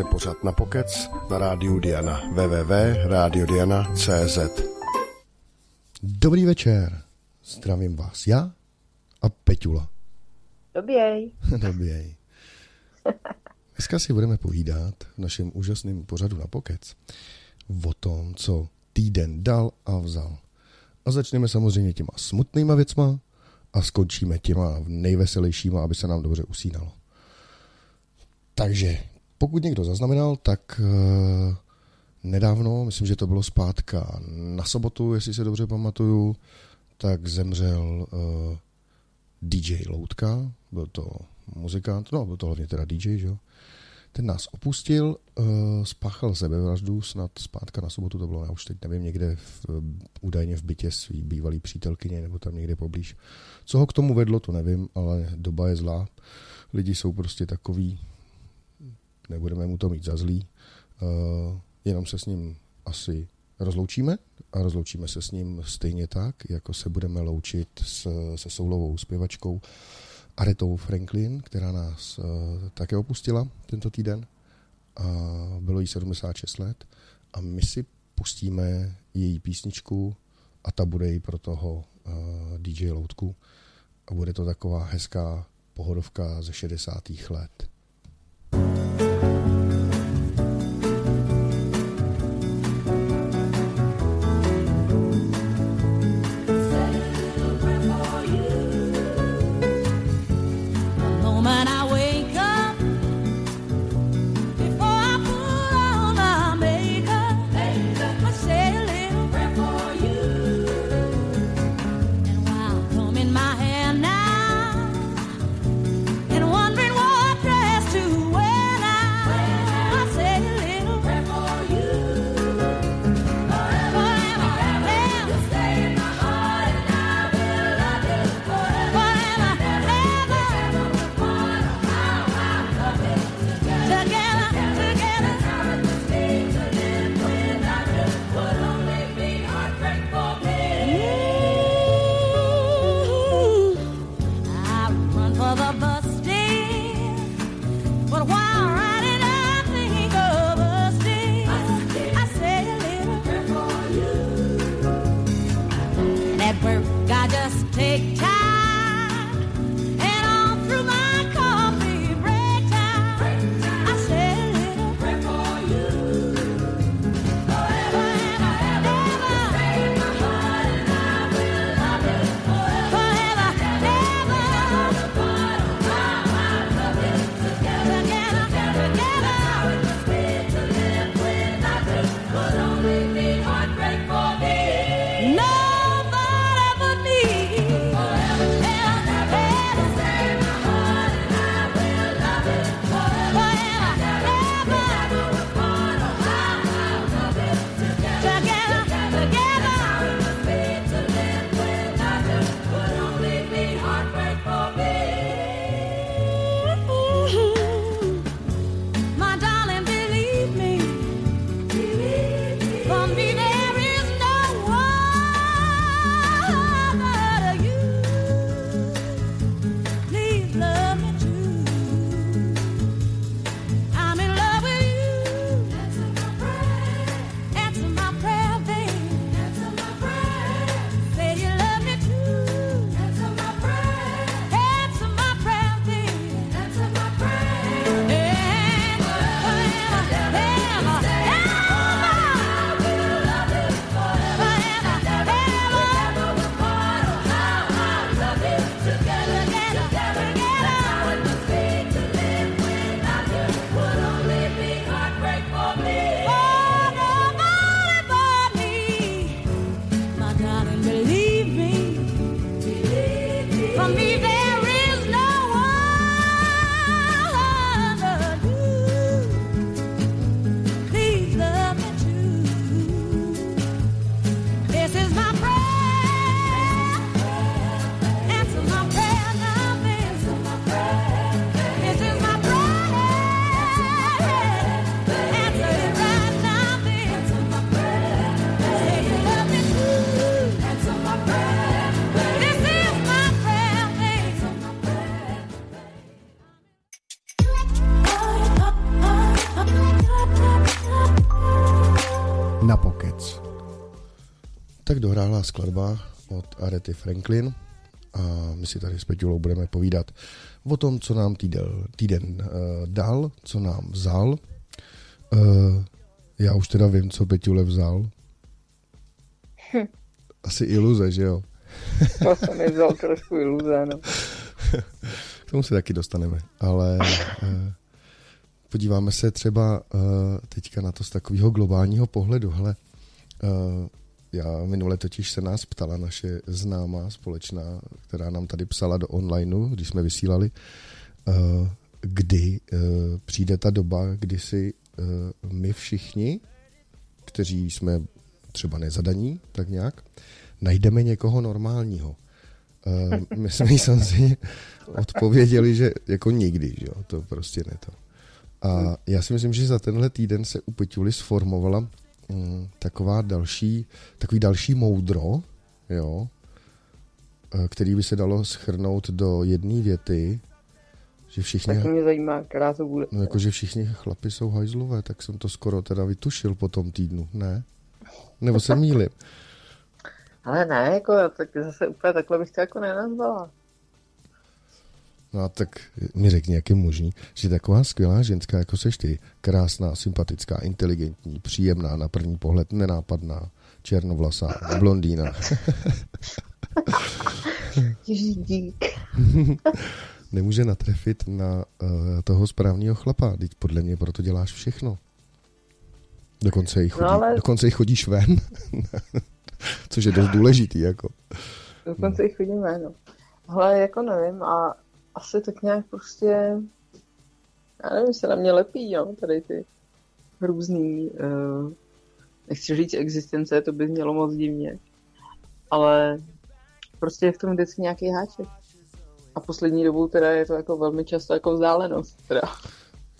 Posloucháte pořad na Pokec na rádiu Diana www.radiodiana.cz Dobrý večer, zdravím vás já a Peťula. Doběj. Doběj. Dneska si budeme povídat v našem úžasném pořadu na Pokec o tom, co týden dal a vzal. A začneme samozřejmě těma smutnýma věcma a skončíme těma nejveselějšíma, aby se nám dobře usínalo. Takže pokud někdo zaznamenal, tak uh, nedávno, myslím, že to bylo zpátka na sobotu, jestli se dobře pamatuju, tak zemřel uh, DJ Loutka, byl to muzikant, no byl to hlavně teda DJ, že jo. Ten nás opustil, uh, spáchal sebevraždu, snad zpátka na sobotu to bylo, já už teď nevím, někde v, údajně v bytě svý bývalý přítelkyně, nebo tam někde poblíž. Co ho k tomu vedlo, to nevím, ale doba je zlá. Lidi jsou prostě takový, nebudeme mu to mít za zlý, uh, jenom se s ním asi rozloučíme a rozloučíme se s ním stejně tak, jako se budeme loučit s, se soulovou zpěvačkou Aretou Franklin, která nás uh, také opustila tento týden a bylo jí 76 let a my si pustíme její písničku a ta bude i pro toho uh, DJ Loutku a bude to taková hezká pohodovka ze 60. let. Tak dohrála skladba od Arety Franklin a my si tady s Peťulou budeme povídat o tom, co nám týdel, týden uh, dal, co nám vzal. Uh, já už teda vím, co Peťule vzal. Hm. Asi iluze, že jo? to jsem mi vzal trošku iluze, no. K tomu se taky dostaneme, ale uh, podíváme se třeba uh, teďka na to z takového globálního pohledu. Hele, uh, já minule totiž se nás ptala naše známá společná, která nám tady psala do onlineu, když jsme vysílali, uh, kdy uh, přijde ta doba, kdy si uh, my všichni, kteří jsme třeba nezadaní, tak nějak, najdeme někoho normálního. My jsme jí samozřejmě odpověděli, že jako nikdy, že jo, to prostě ne to. A já si myslím, že za tenhle týden se u Petuli sformovala taková další, takový další moudro, jo, eh, který by se dalo schrnout do jedné věty, že všichni... Tak mě zajímá, která to bude. No jako, že všichni chlapi jsou hajzlové, tak jsem to skoro teda vytušil po tom týdnu, ne? Nebo se mýlim? Ale ne, jako, tak zase úplně takhle bych to jako nenazvala. No a tak mi řekni, jak je možný, že taková skvělá ženská, jako seš ty, krásná, sympatická, inteligentní, příjemná, na první pohled nenápadná, černovlasá, blondýna. dík. Nemůže natrefit na uh, toho správného chlapa, teď podle mě proto děláš všechno. Dokonce i, chodí, no ale... dokonce i chodíš ven, což je dost důležitý. Jako. Dokonce i chodím ven, no. Ale jako nevím a asi tak nějak prostě, já nevím, se na mě lepí, jo, tady ty různý, uh, nechci říct existence, to by mělo moc divně, ale prostě je v tom vždycky nějaký háček. A poslední dobou teda je to jako velmi často jako vzdálenost. Teda.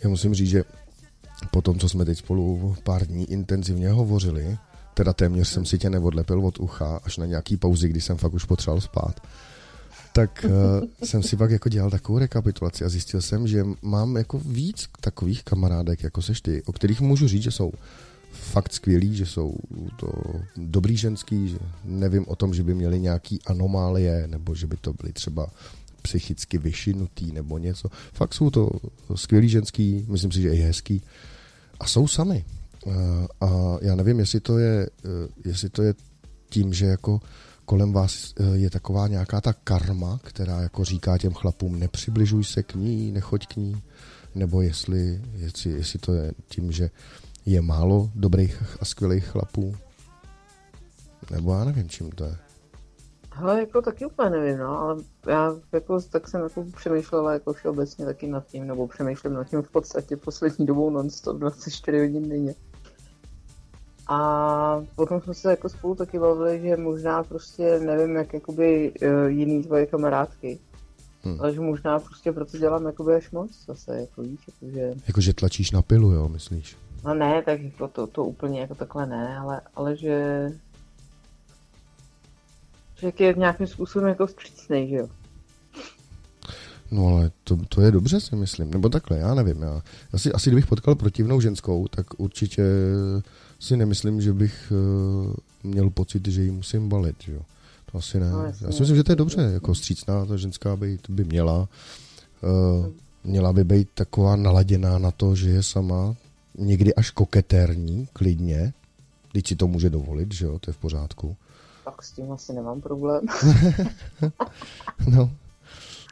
Já musím říct, že po tom, co jsme teď spolu pár dní intenzivně hovořili, teda téměř jsem si tě neodlepil od ucha, až na nějaký pauzy, kdy jsem fakt už potřeboval spát, tak uh, jsem si pak jako dělal takovou rekapitulaci a zjistil jsem, že mám jako víc takových kamarádek, jako seš ty, o kterých můžu říct, že jsou fakt skvělí, že jsou to dobrý ženský, že nevím o tom, že by měli nějaký anomálie, nebo že by to byly třeba psychicky vyšinutý nebo něco. Fakt jsou to skvělí ženský, myslím si, že i hezký. A jsou sami. Uh, a já nevím, jestli to je, uh, jestli to je tím, že jako kolem vás eh, je taková nějaká ta karma, která jako říká těm chlapům, nepřibližuj se k ní, nechoď k ní, nebo jestli, jestli, jestli to je tím, že je málo dobrých a skvělých chlapů, nebo já nevím, čím to je. Ale jako taky úplně nevím, no, ale já jako, tak jsem jako přemýšlela jako všeobecně taky nad tím, nebo přemýšlím nad tím v podstatě poslední dobou non-stop 24 hodin denně. A potom jsme se jako spolu taky bavili, že možná prostě nevím, jak jakoby uh, jiný tvoje kamarádky. Hmm. Ale že možná prostě proto dělám jakoby až moc zase, jako víš, jakože... Jakože tlačíš na pilu, jo, myslíš? No ne, tak jako to, to úplně jako takhle ne, ale, ale že... Že je nějakým způsobem jako vstřícnej, že jo? No ale to, to je dobře, si myslím. Nebo takhle, já nevím. Já, asi, asi kdybych potkal protivnou ženskou, tak určitě si nemyslím, že bych uh, měl pocit, že ji musím balit. Jo. To asi ne. No, Já si myslím, že to je dobře. Jako střícná ta ženská by, by měla. Uh, měla by být taková naladěná na to, že je sama někdy až koketérní, klidně. Když si to může dovolit, že jo, to je v pořádku. Tak s tím asi nemám problém. no,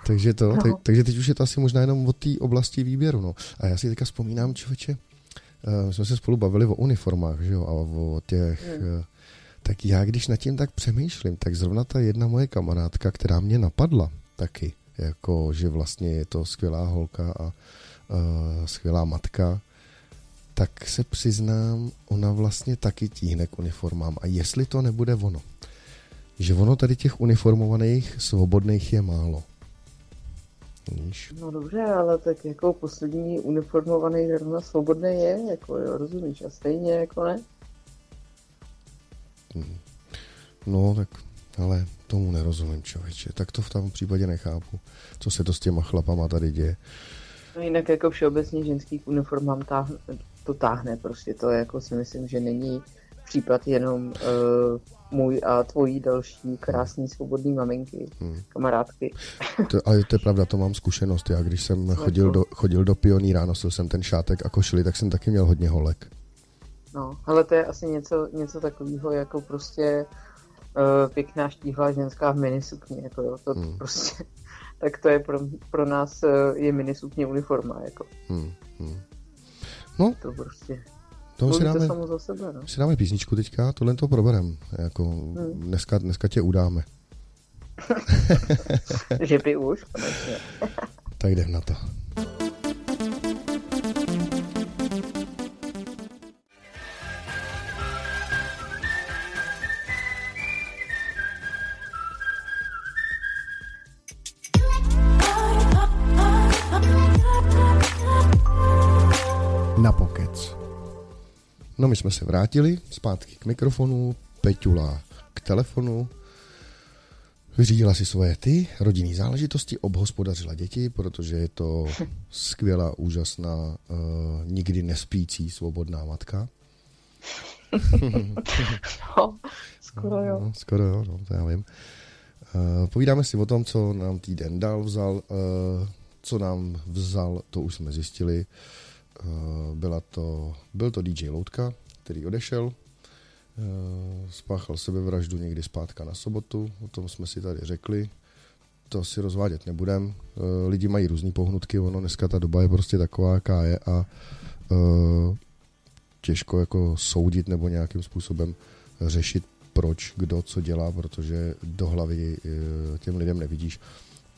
takže to, no. tak, takže teď už je to asi možná jenom od té oblasti výběru, no. A já si teďka vzpomínám, člověče, uh, jsme se spolu bavili o uniformách, že jo, a o těch... Hmm. Uh, tak já, když nad tím tak přemýšlím, tak zrovna ta jedna moje kamarádka, která mě napadla taky, jako, že vlastně je to skvělá holka a uh, skvělá matka, tak se přiznám, ona vlastně taky tíhne k uniformám. A jestli to nebude ono, že ono tady těch uniformovaných svobodných je málo. Víš? No dobře, ale tak jako poslední uniformovaný zrovna svobodný je, jako jo, rozumíš, a stejně jako ne. Hmm. No tak, ale tomu nerozumím, člověče. Tak to v tom případě nechápu, co se to s těma chlapama tady děje. No jinak jako všeobecně ženských uniformám táhne, to táhne prostě, to jako si myslím, že není případ jenom uh, můj a tvojí další krásný svobodný maminky, hmm. kamarádky. To, ale to je pravda, to mám zkušenost. Já když jsem chodil do, chodil do pioníra, nosil jsem ten šátek a košili, tak jsem taky měl hodně holek. No, ale to je asi něco, něco takového, jako prostě uh, pěkná štíhlá ženská v minisukni, jako jo, to hmm. prostě, tak to je pro, pro nás uh, je minisukně uniforma, jako. Hmm. Hmm. No, to prostě to si dáme, samo za sebe, no. si dáme písničku teďka, tohle to proberem. Jako hmm. dneska, dneska tě udáme. Že by už, konečně. tak jdem na to. No my jsme se vrátili zpátky k mikrofonu, Peťula k telefonu, vyřídila si svoje ty rodinné záležitosti, obhospodařila děti, protože je to skvělá, úžasná, uh, nikdy nespící, svobodná matka. no, skoro jo. No, skoro jo, no, to já vím. Uh, povídáme si o tom, co nám týden dal vzal, uh, co nám vzal, to už jsme zjistili. Uh, byla to, byl to DJ Loutka, který odešel, eh, spáchal sebevraždu někdy zpátka na sobotu, o tom jsme si tady řekli, to si rozvádět nebudem. Eh, lidi mají různé pohnutky, ono dneska ta doba je prostě taková, jaká je a těžko jako soudit nebo nějakým způsobem řešit, proč, kdo, co dělá, protože do hlavy těm lidem nevidíš.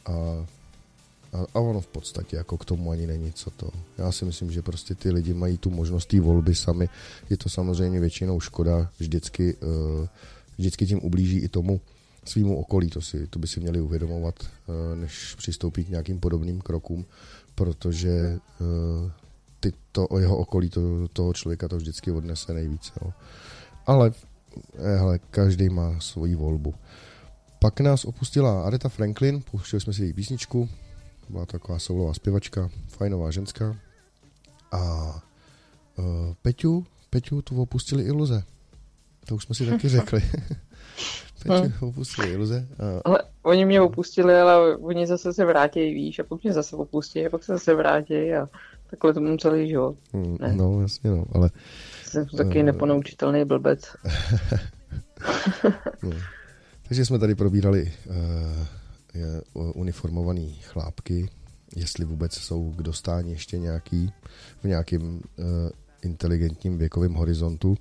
A a, a ono v podstatě jako k tomu ani není co to. Já si myslím, že prostě ty lidi mají tu možnost té volby sami. Je to samozřejmě většinou škoda, vždycky, uh, vždycky tím ublíží i tomu svýmu okolí. To, si, to by si měli uvědomovat, uh, než přistoupí k nějakým podobným krokům, protože uh, ty to jeho okolí to, toho člověka to vždycky odnese nejvíce. Jo. Ale hele, každý má svoji volbu. Pak nás opustila Areta Franklin, pouštěli jsme si její písničku, byla taková soulová zpěvačka, fajnová ženská. A uh, Peťu, Peťu tu opustili iluze. To už jsme si taky řekli. Peťu no. opustili iluze. A... Ale oni mě opustili, ale oni zase se vrátí, víš, a pak mě zase opustí, a pak se zase vrátí a takhle to mám celý život. Mm, ne? No, jasně, no, ale... Jsem taky uh... neponaučitelný blbec. no. Takže jsme tady probírali uh, uniformovaný chlápky, jestli vůbec jsou k dostání ještě nějaký v nějakém uh, inteligentním věkovém horizontu,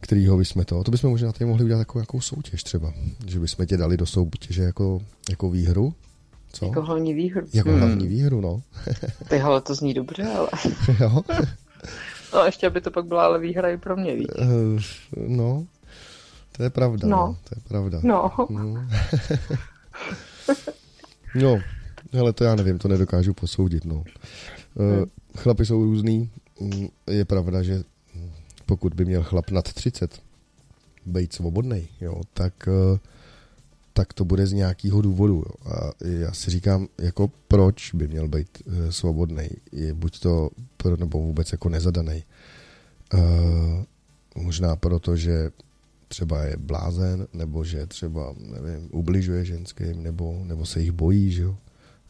kterýho bychom to, to bychom možná tady mohli udělat jako nějakou soutěž třeba, že bychom tě dali do soutěže jako, jako výhru, co? Jako hlavní výhru. Jako hmm. hlavní výhru, no. Ty ale to zní dobře, ale... jo? no ještě, aby to pak byla ale výhra i pro mě, víš? Uh, no, to je pravda. No. no. To je pravda. No. no. no, ale to já nevím, to nedokážu posoudit, no. Uh, chlapy jsou různý. Je pravda, že pokud by měl chlap nad 30 být svobodný, jo, tak, uh, tak to bude z nějakého důvodu. Jo. A já si říkám, jako proč by měl být uh, svobodný. Je buď to pro, nebo vůbec jako nezadaný. Uh, možná proto, že třeba je blázen, nebo že třeba, nevím, ubližuje ženským, nebo, nebo se jich bojí, že jo.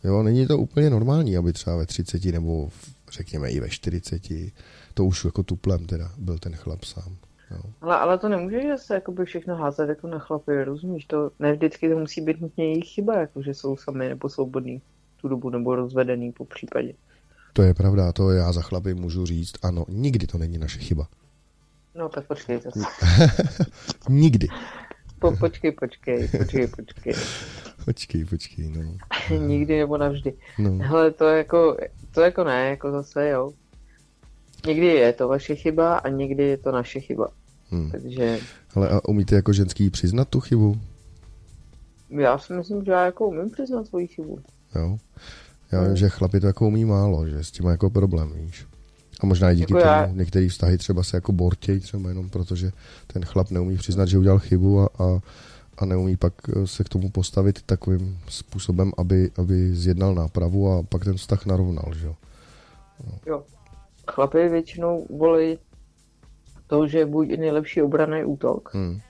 Jo, není to úplně normální, aby třeba ve 30 nebo v, řekněme i ve 40, to už jako tuplem teda byl ten chlap sám. Jo. Ale, ale to nemůže se jakoby všechno házet jako na chlapy, rozumíš? To ne vždycky to musí být nutně jejich chyba, jako že jsou sami nebo svobodní tu dobu nebo rozvedený po případě. To je pravda, to já za chlapy můžu říct, ano, nikdy to není naše chyba. No tak počkej zase. Nikdy. Po, počkej, počkej, počkej, počkej. Počkej, počkej, no. Nikdy nebo navždy. No. Hele, to jako, to jako ne, jako zase, jo. Někdy je to vaše chyba a někdy je to naše chyba. Hmm. Takže... Ale a umíte jako ženský přiznat tu chybu? Já si myslím, že já jako umím přiznat svoji chybu. Jo. Já vím, že chlapi to jako umí málo, že s tím má jako problém, víš. A možná i díky jako tomu některé vztahy třeba se jako bortějí třeba jenom protože ten chlap neumí přiznat, že udělal chybu a, a, a neumí pak eh, se k tomu postavit takovým způsobem, aby, aby zjednal nápravu a pak ten vztah narovnal, že jo. No. Jo. Chlapy většinou volí to, že buď nejlepší obraný útok, Hmm.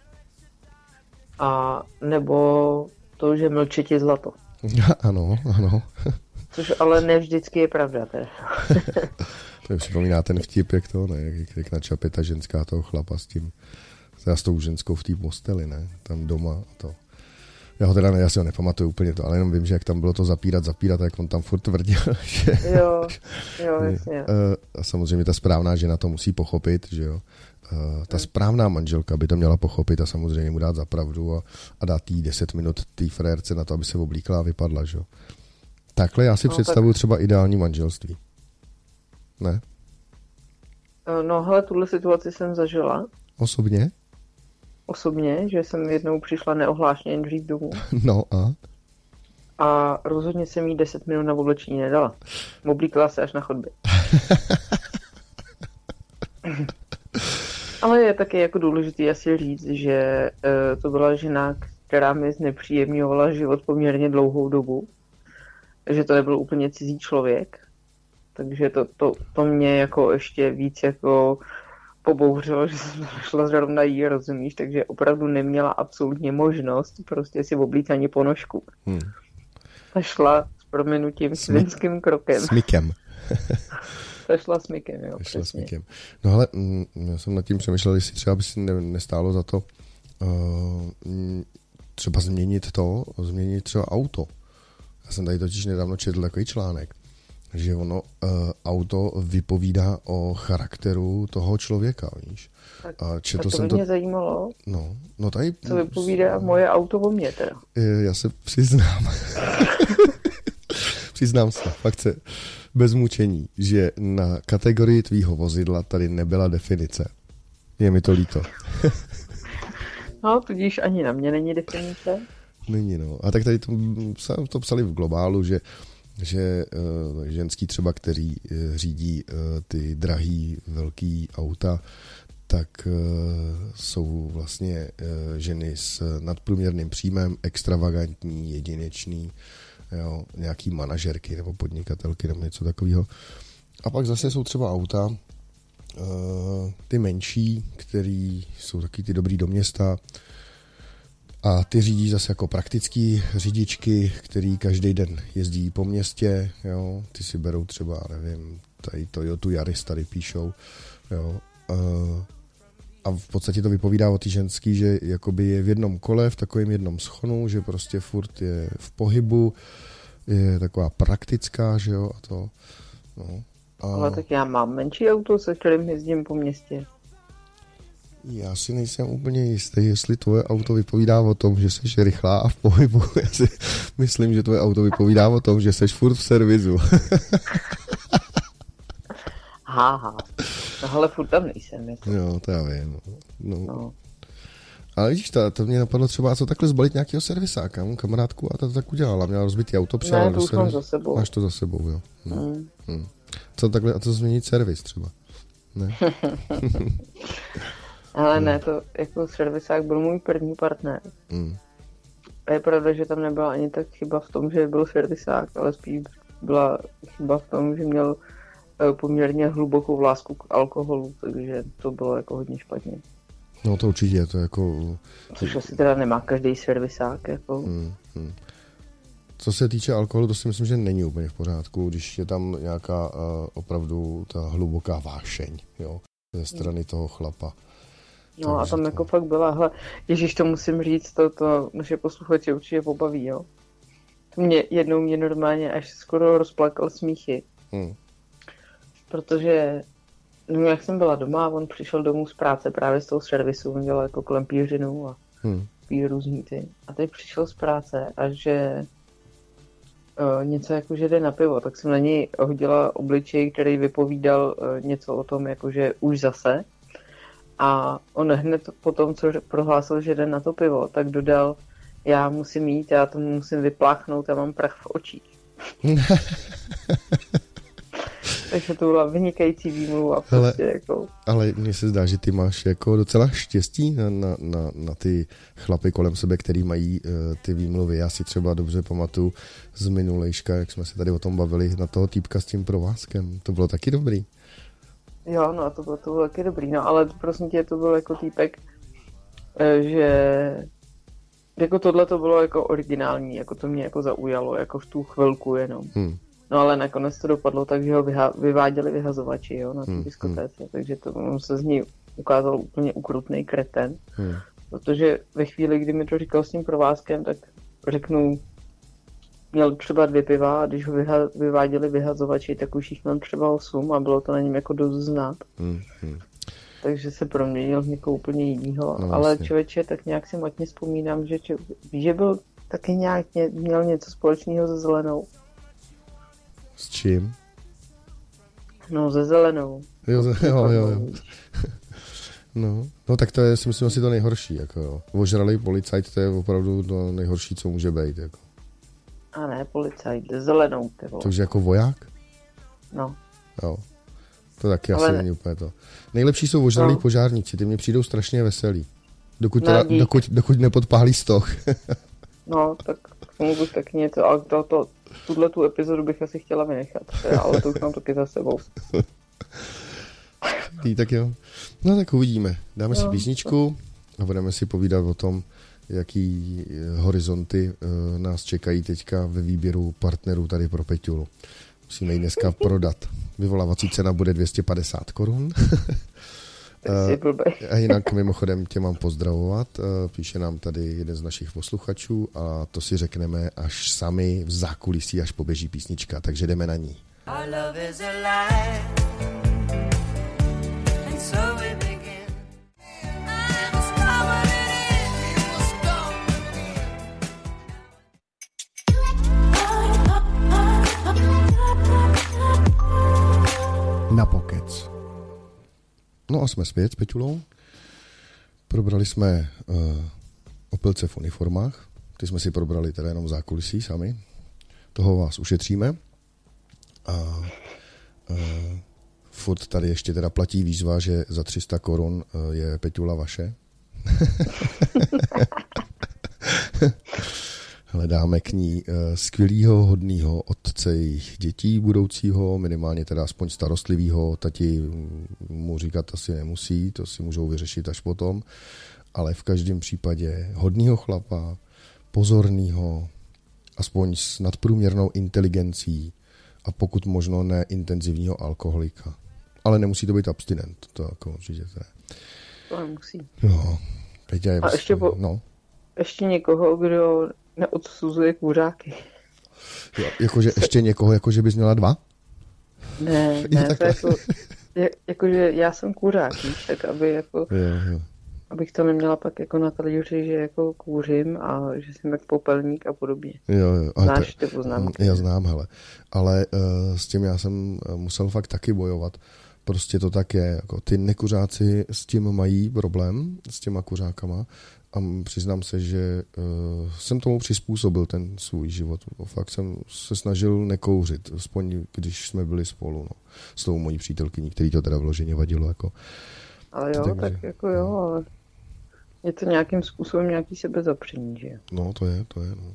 a nebo to, že mlčet je zlato. ano, ano. Což ale ne vždycky je pravda. Teda. To mi připomíná ten vtip, jak to, ne, jak, jak načape ta ženská toho chlapa s tím, teda s tou ženskou v té posteli, ne, tam doma a to. Já ho teda ne, já si ho nepamatuju úplně to, ale jenom vím, že jak tam bylo to zapírat, zapírat, jak on tam furt tvrdil, že... Jo, jo, jasně. Eh, A samozřejmě ta správná žena to musí pochopit, že jo. Eh, Ta správná manželka by to měla pochopit a samozřejmě mu dát za pravdu a, a dát jí 10 minut té frérce na to, aby se oblíkla a vypadla, že jo. Takhle já si No, tak- představuju třeba ideální manželství. Ne? Eh, No hele, tuhle situaci jsem zažila Osobně? osobně, že jsem jednou přišla neohlášeně dřív domů No a? a rozhodně jsem jí 10 minut na oblečení nedala. Oblíkla se až na chodbě. Ale je taky jako důležité asi říct, že eh, to byla žena, která mi znepříjemňovala život poměrně dlouhou dobu. Že to nebyl úplně cizí člověk. Takže to, to, to mě jako ještě víc jako pobouřilo, že jsem šla zrovna jí, rozumíš, takže opravdu neměla absolutně možnost prostě si oblít ani ponožku. Hm. Ta šla s prominutím Smi- svinským krokem. S Mikem. Ta šla s Mikem, jo, Šla. Mikem. No ale mm, já jsem nad tím přemýšlel, jestli třeba by si ne, nestálo za to uh, třeba změnit to, změnit třeba auto. Já jsem tady totiž nedávno četl takový článek, že ono uh, auto vypovídá o charakteru toho člověka, víš. Tak, A tak četl to jsem by to, mě zajímalo, no, no tady, co vypovídá moje auto o mě teda. Eh, Já se přiznám. přiznám se, fakt se, bez mučení, že na kategorii tvýho vozidla tady nebyla definice. Je mi to líto. No, tudíž ani na mě není definice. Není, no. A tak tady to, to psali v globálu, že že uh, ženský třeba, který uh, řídí uh, ty drahý velký auta, tak jsou vlastně ženy s nadprůměrným příjmem, extravagantní, jedinečný, jo, nějaký manažerky nebo podnikatelky nebo něco takového. A pak zase jsou třeba auta, ty menší, který jsou taky ty dobrý do města, a ty řídí zase jako praktický řidičky, který každý den jezdí po městě, jo. Ty si berou třeba, nevím, tady Toyota Yaris tady píšou, jo. Uh, a v podstatě to vypovídá o ty ženský, že jakoby je v jednom kole, v takovém jednom schonu, že prostě furt je v pohybu, je taková praktická, že jo, a to, no. A Ale tak já mám menší auto, se kterým jezdím po městě. Já si nejsem úplně jistý, jestli tvoje auto vypovídá o tom, že jsi rychlá a v pohybu. Já si myslím, že tvoje auto vypovídá o tom, že jsi furt v servisu. Háha. No ale furt tam nejsem. Jako. jo, to já vím. No. No. Ale vidíš, to, to mě napadlo třeba, co takhle zbalit nějakého servisáka. Mám kamarádku a ta to tak udělala. Měla rozbitý auto, přijela Ne, to už mám za sebou. Máš to za sebou, jo. No. Mm. Hmm. Co takhle, a co změnit servis třeba? Ne? Ale ne, to jako servisák byl můj první partner. Hmm. A je pravda, že tam nebyla ani tak chyba v tom, že byl servisák, ale spíš byla chyba v tom, že měl eh, poměrně hlubokou lásku k alkoholu, takže to bylo jako hodně špatně. No to určitě, to je jako... Což asi teda nemá každý servisák, jako. Hmm, hmm. Co se týče alkoholu, to si myslím, že není úplně v pořádku, když je tam nějaká uh, opravdu ta hluboká vášeň, jo, ze strany toho chlapa. No a tam jako fakt byla, hele, ježíš to musím říct, to, to naše posluchače určitě pobaví, jo. To mě jednou mě normálně až skoro rozplakal smíchy, Hmm. protože no, jak jsem byla doma, on přišel domů z práce právě z toho servisu, on dělal jako kolem pířinu a Hmm. pí různý ty. A teď přišel z práce a že uh, něco jako, že jde na pivo, tak jsem na něj hodila obličej, který vypovídal uh, něco o tom, jako že už zase. A on hned po tom, co prohlásil, že jde na to pivo, tak dodal, já musím jít, já to musím vypláchnout, já mám prach v očích. Takže to byla vynikající výmluva. Hele. Prostě jako, Ale mně se zdá, že ty máš jako docela štěstí na, na, na, na ty chlapy kolem sebe, který mají uh, ty výmluvy. Já si třeba dobře pamatuju z minulejška, jak jsme se tady o tom bavili, na toho týpka s tím provázkem. To bylo taky dobrý. Jo, no to bylo, to bylo taky dobrý, no ale prosím tě, to byl jako týpek, eh, že jako tohle to bylo jako originální, jako to mě jako zaujalo, jako v tu chvilku jenom. Hmm. No ale nakonec to dopadlo tak, že ho vyha- vyváděli vyhazovači, jo, na té hmm. diskotéce, hmm. takže to se z ní ukázal úplně ukrutný kreten, hmm. protože ve chvíli, kdy mi to říkal s tím provázkem, tak řeknu, měl třeba dvě piva a když ho vyha- vyváděli vyhazovači, tak už jich měl třeba osm a bylo to na něm jako dost znát. Hmm. Takže se proměnil v někoho úplně jiného. No, Ale vlastně. člověče, tak nějak si matně vzpomínám, že, če- že byl taky nějak, měl něco společného se zelenou. S čím? No, ze zelenou. Jo, ze, jo, jo, jo. No, no tak to je, si myslím, asi to nejhorší. Jako jo. Ožralý policajt, to je opravdu to nejhorší, co může být. Jako. A ne policajt, zelenou. Takže jako voják? No. Jo. To taky Ale... asi není úplně to. Nejlepší jsou ožralí no. požárníci, ty mě přijdou strašně veselí. Dokud, teda, dokud, dokud nepodpálí stoch. no, tak k tomu bych taky něco, ale to, to, tuhle tu epizodu bych asi chtěla vynechat, ale to už mám taky za sebou. Tý, tak jo. No tak uvidíme. Dáme no. si písničku a budeme si povídat o tom, jaký eh, horizonty uh, nás čekají teďka ve výběru partnerů tady pro Peťulu. Musíme ji dneska prodat. Vyvolávací cena bude 250 korun. a jinak mimochodem tě mám pozdravovat. Píše nám tady jeden z našich posluchačů a to si řekneme až sami v zákulisí, až poběží písnička, takže jdeme na ní. Our love is na pokec. No a jsme zpět s Peťulou. Probrali jsme uh, opilce v uniformách. Ty jsme si probrali teda jenom zákulisí sami. Toho vás ušetříme. A uh, furt tady ještě teda platí výzva, že za 300 korun uh, je Peťula vaše. Hledáme k ní eh, skvělého, hodného otce jejich dětí budoucího, minimálně teda aspoň starostlivého. Tati mu říkat asi nemusí, to si můžou vyřešit až potom, ale v každém případě hodného chlapa, pozorného, aspoň s nadprůměrnou inteligencí a pokud možno neintenzivního alkoholika. Ale nemusí to být abstinent, to jako určitě ne. To nemusí. No, Peťa je a ještě, po, no. ještě někoho, kdo neodsuzuje kuřáky. Jo, jakože ještě někoho, jakože bys měla dva? Ne, ne, to jako, jakože já jsem kuřák, víš, tak aby jako, jo, jo. abych to neměla pak jako na talíři, že jako kouřím a že jsem jak popelník a podobně. Jo, jo. Znáš ty poznámky? Já znám, hele. Ale uh, s tím já jsem eh, musel fakt taky bojovat. Prostě to tak je. Jako ty nekuřáci s tím mají problém, s těma kuřákama, a přiznám se, že uh, jsem tomu přizpůsobil ten svůj život. Fakt jsem se snažil nekouřit, aspoň když jsme byli spolu no, s tou mojí přítelkyní, který to teda vloženě vadilo. Jako. Ale jo, Takže, tak jako jo, ale je to nějakým způsobem nějaký sebezapření, že No, to je, to je, no.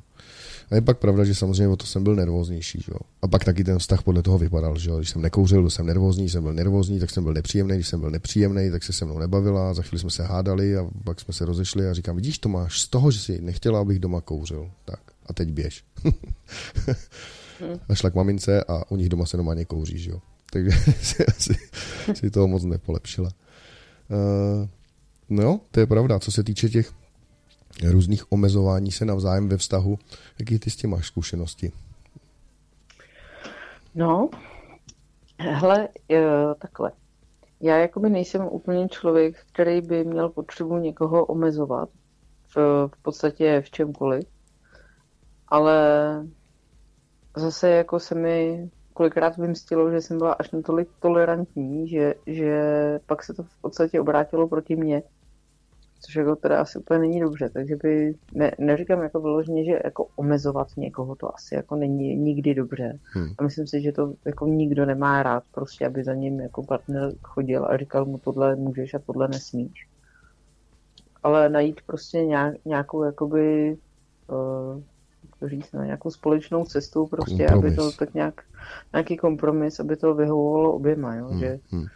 A je pak pravda, že samozřejmě o to jsem byl nervóznější, že jo. A pak taky ten vztah podle toho vypadal, že jo. Když jsem nekouřil, byl jsem nervózní, jsem byl nervózní, tak jsem byl nepříjemný, když jsem byl nepříjemný, tak se se mnou nebavila, za chvíli jsme se hádali a pak jsme se rozešli a říkám, vidíš, to máš z toho, že si nechtěla, abych doma kouřil. Tak a teď běž. a šla k mamince a u nich doma se normálně kouří, že jo. Takže si asi si toho moc nepolepšila. Uh, no, to je pravda. Co se týče těch různých omezování se navzájem ve vztahu. Jaký ty s tím máš zkušenosti? No, hele, takhle. Já jakoby nejsem úplně člověk, který by měl potřebu někoho omezovat v, v podstatě v čemkoliv, ale zase jako se mi kolikrát vymstilo, že jsem byla až natolik tolerantní, že, že pak se to v podstatě obrátilo proti mně což jako teda asi úplně není dobře, takže by, ne, neříkám jako vyloženě, že jako omezovat někoho, to asi jako není nikdy dobře. Hmm. A myslím si, že to jako nikdo nemá rád, prostě, aby za ním jako partner chodil a říkal mu tohle můžeš a tohle nesmíš. Ale najít prostě nějak, nějakou jakoby uh, to říct, na nějakou společnou cestu, prostě, kompromis. aby to tak nějak, nějaký kompromis, aby to vyhovovalo oběma, jo, hmm, že hmm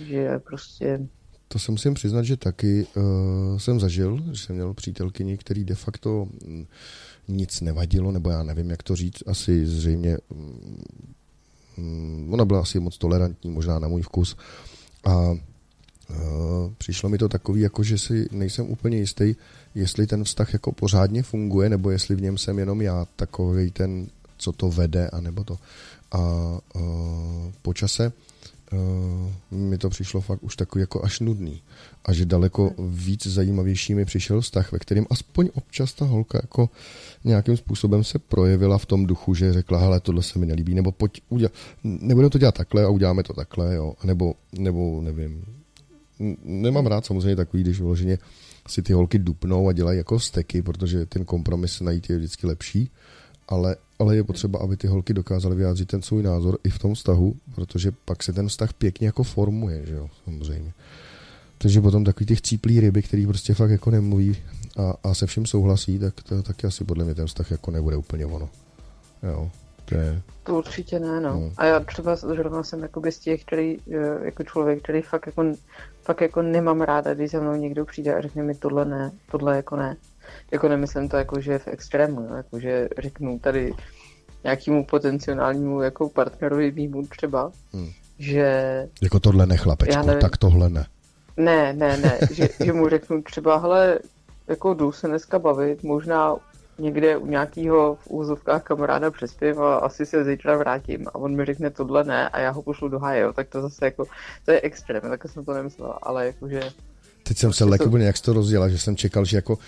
že prostě... To se musím přiznat, že taky uh, jsem zažil, že jsem měl přítelkyni, který de facto mm, nic nevadilo, nebo já nevím, jak to říct, asi zřejmě um, ona byla asi moc tolerantní, možná na můj vkus a uh, přišlo mi to takový, jako že si nejsem úplně jistý, jestli ten vztah jako pořádně funguje, nebo jestli v něm jsem jenom já takový ten, co to vede, anebo to. A uh, po čase uh, mi to přišlo fakt už takový jako až nudný. A že daleko víc zajímavější mi přišel vztah, ve kterém aspoň občas ta holka jako nějakým způsobem se projevila v tom duchu, že řekla, hele, tohle se mi nelíbí, nebo pojď, udělat, nebudeme to dělat takhle a uděláme to takhle, jo, nebo, nebo nevím. Nemám rád samozřejmě takový, když vloženě si ty holky dupnou a dělají jako steky, protože ten kompromis najít je vždycky lepší, ale, ale je potřeba, aby ty holky dokázaly vyjádřit ten svůj názor i v tom vztahu, protože pak se ten vztah pěkně jako formuje, že jo, samozřejmě. Takže potom takový těch cíplý ryby, který prostě fakt jako nemluví a, a se vším souhlasí, tak to taky asi podle mě ten vztah jako nebude úplně ono. Jo, to je... To určitě ne, no. no. A já třeba zrovna jsem jako z těch, který, eh, jako člověk, který fakt jako, fakt jako nemám ráda, když za mnou někdo přijde a řekne mi tohle ne, tohle jako ne. Jako nemyslím to jako, že v extrému, no, jako že řeknu tady nějakému potenciálnímu jako partnerovi výmu třeba, hmm. že... Jako tohle ne, chlapečku, tak tohle ne. Ne, ne, ne, že, že mu řeknu třeba, hele, jako jdu se dneska bavit, možná někde u nějakého v úzovkách kamaráda přespěv a asi se zítra vrátím a on mi řekne tohle ne a já ho pošlu do háje, tak to zase jako, to je extrém, tak jsem to nemyslela, ale jakože Teď jsem se lekl, jak to rozdělal, že jsem čekal, že jako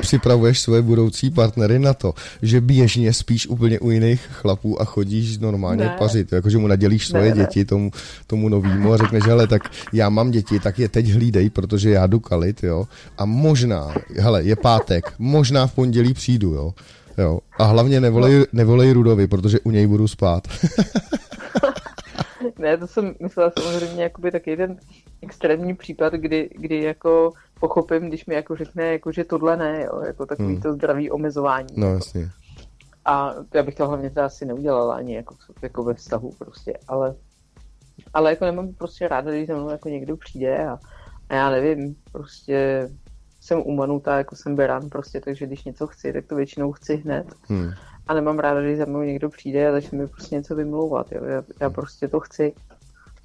připravuješ svoje budoucí partnery na to, že běžně spíš úplně u jiných chlapů a chodíš normálně ne. pařit, jakože mu nadělíš svoje ne, děti tomu, tomu novýmu a řekneš, hele, tak já mám děti, tak je teď hlídej, protože já jdu kalit, jo, a možná, hele, je pátek, možná v pondělí přijdu, jo, jo, a hlavně nevolej, nevolej Rudovi, protože u něj budu spát. ne, to jsem myslela samozřejmě jakoby taky ten extrémní případ, kdy, kdy jako pochopím, když mi jako řekne, jako, že tohle ne, jo, jako takový hmm. to zdravý omezování. No jako. jasně. A já bych to hlavně teda asi neudělala ani jako, jako ve vztahu prostě, ale, ale jako nemám prostě ráda, když za mnou jako někdo přijde a, a já nevím, prostě jsem umanutá, jako jsem beran prostě, takže když něco chci, tak to většinou chci hned. Hmm. A nemám ráda, když za mnou někdo přijde a začne mi prostě něco vymlouvat, jo. Já, já prostě to chci.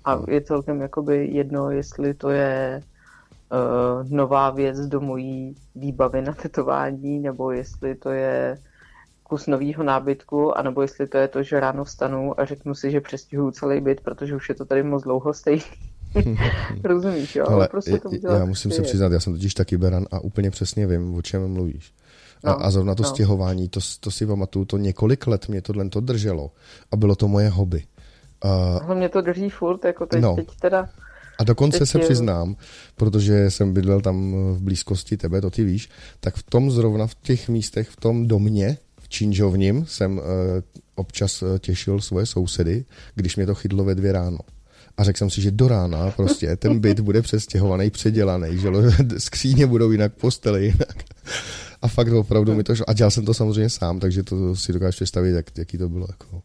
A je celkem jakoby jedno, jestli to je uh, nová věc do mojí výbavy na tetování, nebo jestli to je kus nového nábytku, anebo jestli to je to, že ráno vstanu a řeknu si, že přestěhuju celý byt, protože už je to tady moc dlouho stejný. Rozumíš, jo? Ale prostě to já musím se přiznat, já jsem totiž taky beran a úplně přesně vím, o čem mluvíš. No, a, a zrovna to no. stěhování, to, to si pamatuju, to několik let mě tohle to drželo a bylo to moje hobby. Uh, mě to drží furt, jako teď, no. teď teda... A dokonce teď se je... přiznám, protože jsem bydlel tam v blízkosti tebe, to ty víš, tak v tom zrovna v těch místech, v tom domě, v Činžovním, jsem uh, občas eh, těšil svoje sousedy, když mě to chytlo ve dvě ráno. A řekl jsem si, že do rána prostě ten byt bude přestěhovaný, předělaný, že skříně budou jinak, postele jinak. A fakt opravdu mi to šlo. A dělal jsem to samozřejmě sám, takže to si dokážeš představit, jak, jaký to bylo. Jako.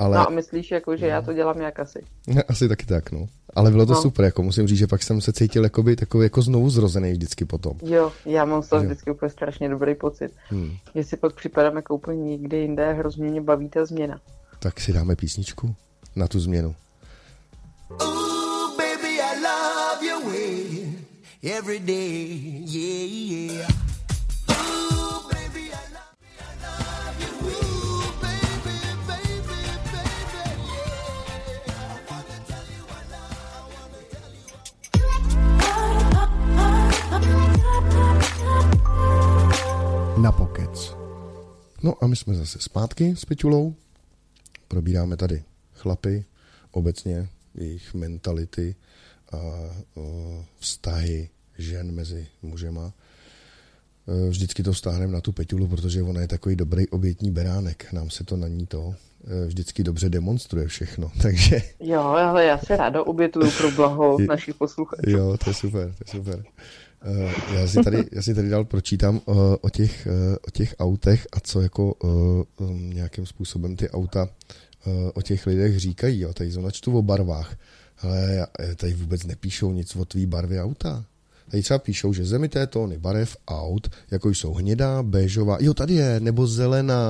Ale... No a myslíš, jako, že já to dělám jak asi? Asi taky tak, no. Ale bylo to no. super, jako musím říct, že pak jsem se cítil jakoby, takový jako znovu zrozený vždycky potom. Jo, já mám z toho vždycky úplně strašně dobrý pocit. Hmm. Že si pak připadám jako úplně někde jinde, hrozně mě baví ta změna. Tak si dáme písničku na tu změnu. Ooh, baby, I love your way every day, yeah, yeah. Na pokec. No a my jsme zase zpátky s Pičulou. Probíráme tady chlapy, obecně jejich mentality a o, vztahy žen mezi mužema. E, vždycky to stáhneme na tu Peťulu, protože ona je takový dobrý obětní beránek. Nám se to na ní to e, vždycky dobře demonstruje všechno, takže... Jo, ale já se ráda obětuju pro blaho našich posluchačů. Jo, to je super, to je super. Eh, já si tady, já si tady dál pročítám uh, o, těch, uh, o těch autech a co jako uh, um, nějakým způsobem ty auta uh, o těch lidech říkají. Jo. Tady načtu o barvách. Ale tady vůbec nepíšou nic o tvý barvě auta. Tady třeba píšou, že zemité tóny barev aut, jako jsou hnědá, béžová, jo tady je, nebo zelená,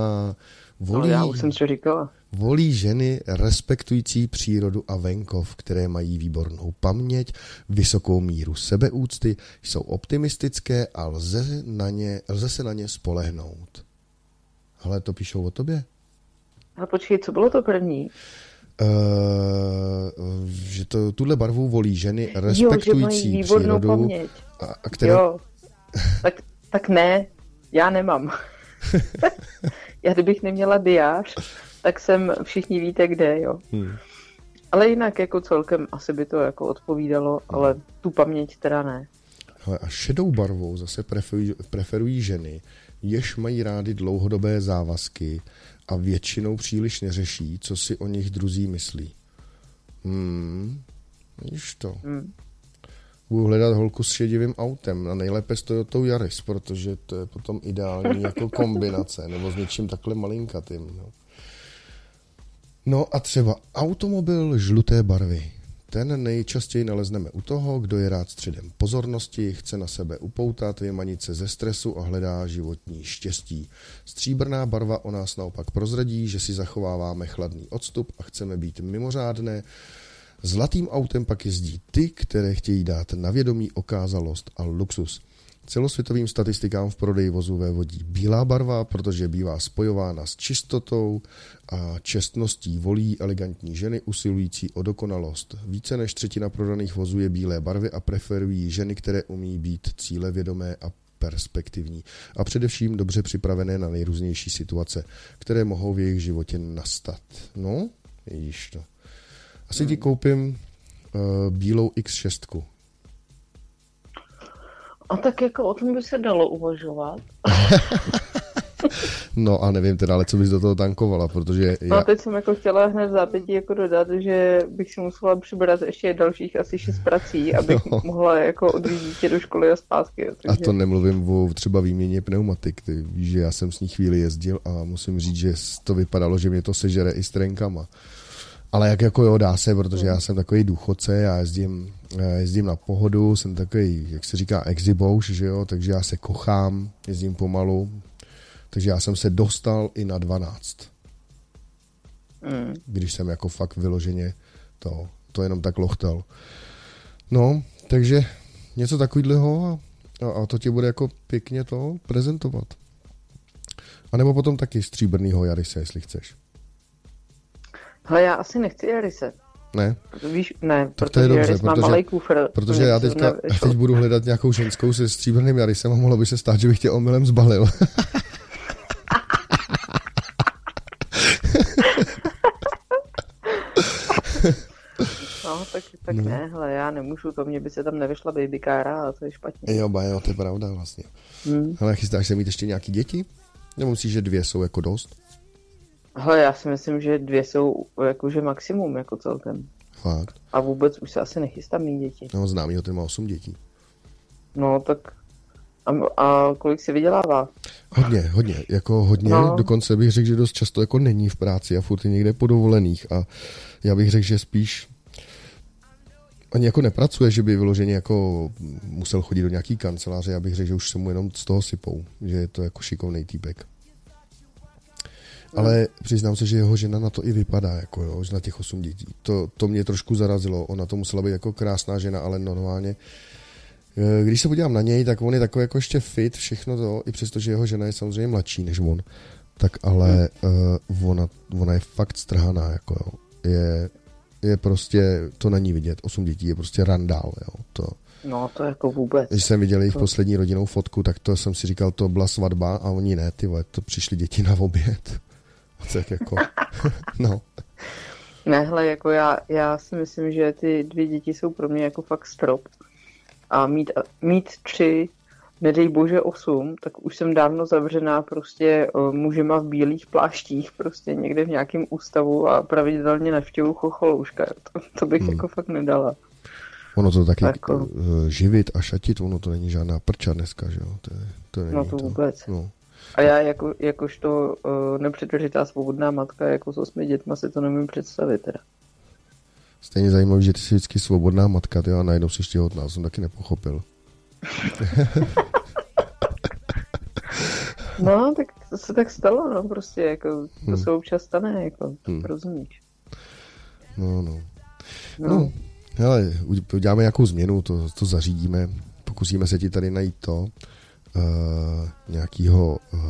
volí, no, já už jsem to říkala. Volí ženy respektující přírodu a venkov, které mají výbornou paměť, vysokou míru sebeúcty, jsou optimistické a lze, na ně, lze se na ně spolehnout. Ale to píšou o tobě. Ale počkej, co bylo to první? Uh, že to, tuhle barvu volí ženy respektující jo, přírodu. Paměť. A, a které... Jo, tak, tak ne, já nemám. já kdybych neměla diář, tak jsem, všichni víte kde, jo. Hmm. Ale jinak jako celkem asi by to jako odpovídalo, hmm. ale tu paměť teda ne. Hele, a šedou barvou zase preferují, preferují ženy, jež mají rády dlouhodobé závazky a většinou příliš neřeší, co si o nich druzí myslí. Hmm, víš to. Hmm. Budu hledat holku s šedivým autem a nejlépe s Toyotou Yaris, protože to je potom ideální jako kombinace, nebo s něčím takhle malinkatým. No. No a třeba automobil žluté barvy. Ten nejčastěji nalezneme u toho, kdo je rád středem pozornosti, chce na sebe upoutat, vymanit se ze stresu a hledá životní štěstí. Stříbrná barva o nás naopak prozradí, že si zachováváme chladný odstup a chceme být mimořádné. Zlatým autem pak jezdí ty, které chtějí dát na vědomí okázalost a luxus. Celosvětovým statistikám v prodeji vozů vodí bílá barva, protože bývá spojována s čistotou a čestností volí elegantní ženy usilující o dokonalost. Více než třetina prodaných vozů je bílé barvy a preferují ženy, které umí být cílevědomé a perspektivní a především dobře připravené na nejrůznější situace, které mohou v jejich životě nastat. No, vidíš to. Asi ti koupím uh, bílou X6. A tak jako o tom by se dalo uvažovat. no a nevím teda, ale co bys do toho tankovala, protože... Já... No teď jsem jako chtěla hned v zápětí jako dodat, že bych si musela přibrat ještě dalších asi šest prací, abych no. mohla jako odvízt dítě do školy a zpátky. Takže... A to nemluvím o třeba výměně pneumatik. Ty víš, že já jsem s ní chvíli jezdil a musím říct, že to vypadalo, že mě to sežere i s trenkama. Ale jak jako jo, dá se, protože já jsem takový důchodce, já jezdím, jezdím na pohodu, jsem takový, jak se říká, exibouš, že jo, takže já se kochám, jezdím pomalu, takže já jsem se dostal i na 12. Mm. Když jsem jako fakt vyloženě to, to jenom tak lochtal. No, takže něco takového a, a to ti bude jako pěkně to prezentovat. A nebo potom taky stříbrnýho Jarise, jestli chceš. Ale já asi nechci Jarise. Ne? Víš, ne, tak protože to je dobře, protože, malý kufr. Protože já teďka, teď budu hledat nějakou ženskou se stříbrným Jarisem a mohlo by se stát, že bych tě omylem zbalil. no, tak, tak no. ne, hele, já nemůžu, to mě by se tam nevyšla babykára a to je špatně. Jo, ba, jo, to je pravda vlastně. Hmm. Ale chystáš se mít ještě nějaký děti? Nebo myslíš, že dvě jsou jako dost? Hele, já si myslím, že dvě jsou jakože maximum jako celkem. Fakt. A vůbec už se asi nechystám mít děti. No, známý ten má osm dětí. No, tak a, a kolik si vydělává? Hodně, hodně, jako hodně, no. dokonce bych řekl, že dost často jako není v práci a furt je někde po dovolených a já bych řekl, že spíš ani jako nepracuje, že by vyloženě jako musel chodit do nějaký kanceláře, já bych řekl, že už se mu jenom z toho sypou, že je to jako šikovný týpek. Ale přiznám se, že jeho žena na to i vypadá, jako jo, že na těch osm dětí. To, to mě trošku zarazilo. Ona to musela být jako krásná žena, ale normálně eh, když se podívám na něj, tak on je takový jako ještě fit, všechno to, i přesto, že jeho žena je samozřejmě mladší než on, tak ale hmm. uh, ona, ona je fakt strhaná, jako jo. Je, je prostě, to na ní vidět, osm dětí je prostě randál, jo. To, No, to jako vůbec. Když jsem viděl jejich to... poslední rodinnou fotku, tak to jsem si říkal, to byla svatba a oni ne, ty vole, to přišli děti na oběd. Tak jako, no. Ne, hele, jako já, já si myslím, že ty dvě děti jsou pro mě jako fakt strop. A mít, mít tři, nedej bože osm, tak už jsem dávno zavřená prostě uh, mužema v bílých pláštích, prostě někde v nějakém ústavu a pravidelně navštěvu chocholouška. To, to bych hmm. jako fakt nedala. Ono to taky jako... živit a šatit, ono to není žádná prča dneska, že jo? To, je, to není no to, to vůbec. No. A já jako, jakožto uh, nepřetržitá svobodná matka jako s osmi dětma si to nemůžu představit teda. Stejně zajímavé, že ty jsi vždycky svobodná matka, ty a najednou jsi těhotná, jsem taky nepochopil. no, tak to se tak stalo, no, prostě, jako, to hmm. se občas stane, jako, hmm. rozumíš. No, no. No, no hele, uděláme nějakou změnu, to, to zařídíme, pokusíme se ti tady najít to, uh, nějakýho uh,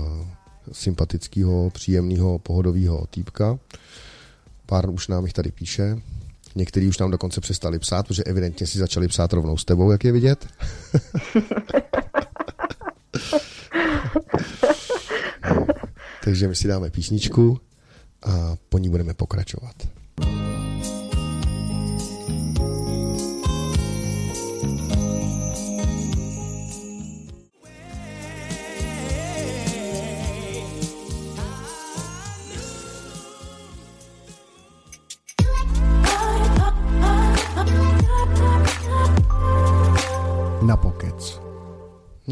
sympatického, příjemného, pohodového týpka. Pár už nám jich tady píše. Někteří už nám dokonce přestali psát, protože evidentně si začali psát rovnou s tebou, jak je vidět. Takže my si dáme písničku a po ní budeme pokračovat. na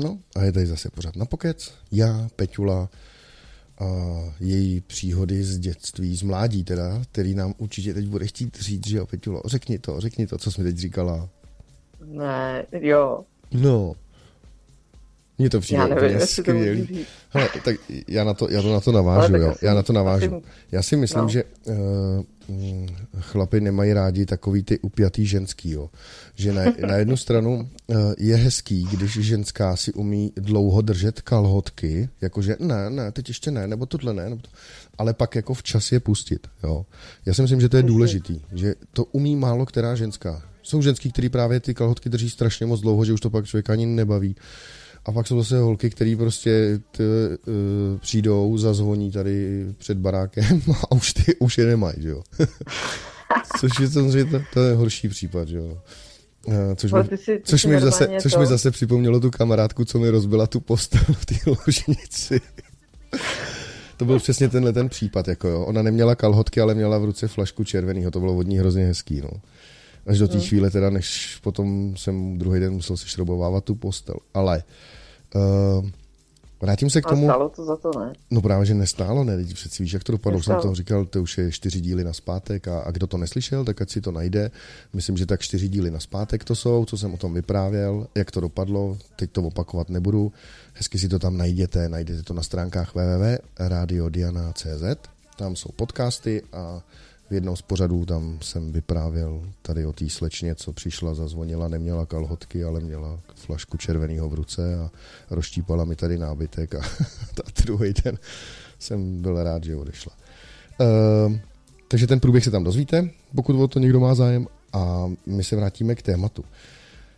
No a je tady zase pořád na pokec. Já, Peťula a její příhody z dětství, z mládí teda, který nám určitě teď bude chtít říct, že jo, Peťulo, řekni to, řekni to, co jsi mi teď říkala. Ne, jo. No, mně to přijde úplně skvělý. Hele, tak já, na to, já to na to navážu, jo. Já na to navážu. Já si myslím, no. že uh, chlapi nemají rádi takový ty upjatý ženský, jo. Že na, na jednu stranu uh, je hezký, když ženská si umí dlouho držet kalhotky, jakože ne, ne, teď ještě ne, nebo tohle ne, nebo to, ale pak jako včas je pustit, jo. Já si myslím, že to je důležitý, že to umí málo která ženská. Jsou ženský, který právě ty kalhotky drží strašně moc dlouho, že už to pak člověka ani nebaví. A pak jsou zase holky, které prostě t, uh, přijdou, zazvoní tady před barákem a už, ty, už je nemají, že jo. což je samozřejmě to, to je horší případ, že jo. Uh, což, mi, si, což, mi zase, což mi zase připomnělo tu kamarádku, co mi rozbila tu postel v té ložnici. to byl přesně tenhle ten případ, jako jo. Ona neměla kalhotky, ale měla v ruce flašku červeného, to bylo od ní hrozně hezký, no. Až do té hmm. chvíle teda, než potom jsem druhý den musel si šrobovávat tu postel. Ale uh, vrátím se k tomu... A stálo to za to, ne? No právě, že nestálo, ne, teď přeci víš, jak to dopadlo. Jsem to říkal, to už je čtyři díly na zpátek a, a kdo to neslyšel, tak ať si to najde. Myslím, že tak čtyři díly na zpátek to jsou, co jsem o tom vyprávěl, jak to dopadlo, teď to opakovat nebudu. Hezky si to tam najděte, najdete to na stránkách www.radiodiana.cz, tam jsou podcasty a v jednom z pořadů tam jsem vyprávěl tady o té slečně, co přišla, zazvonila, neměla kalhotky, ale měla flašku červeného v ruce a rozštípala mi tady nábytek a ta druhý den jsem byl rád, že odešla. Uh, takže ten průběh se tam dozvíte, pokud o to někdo má zájem a my se vrátíme k tématu.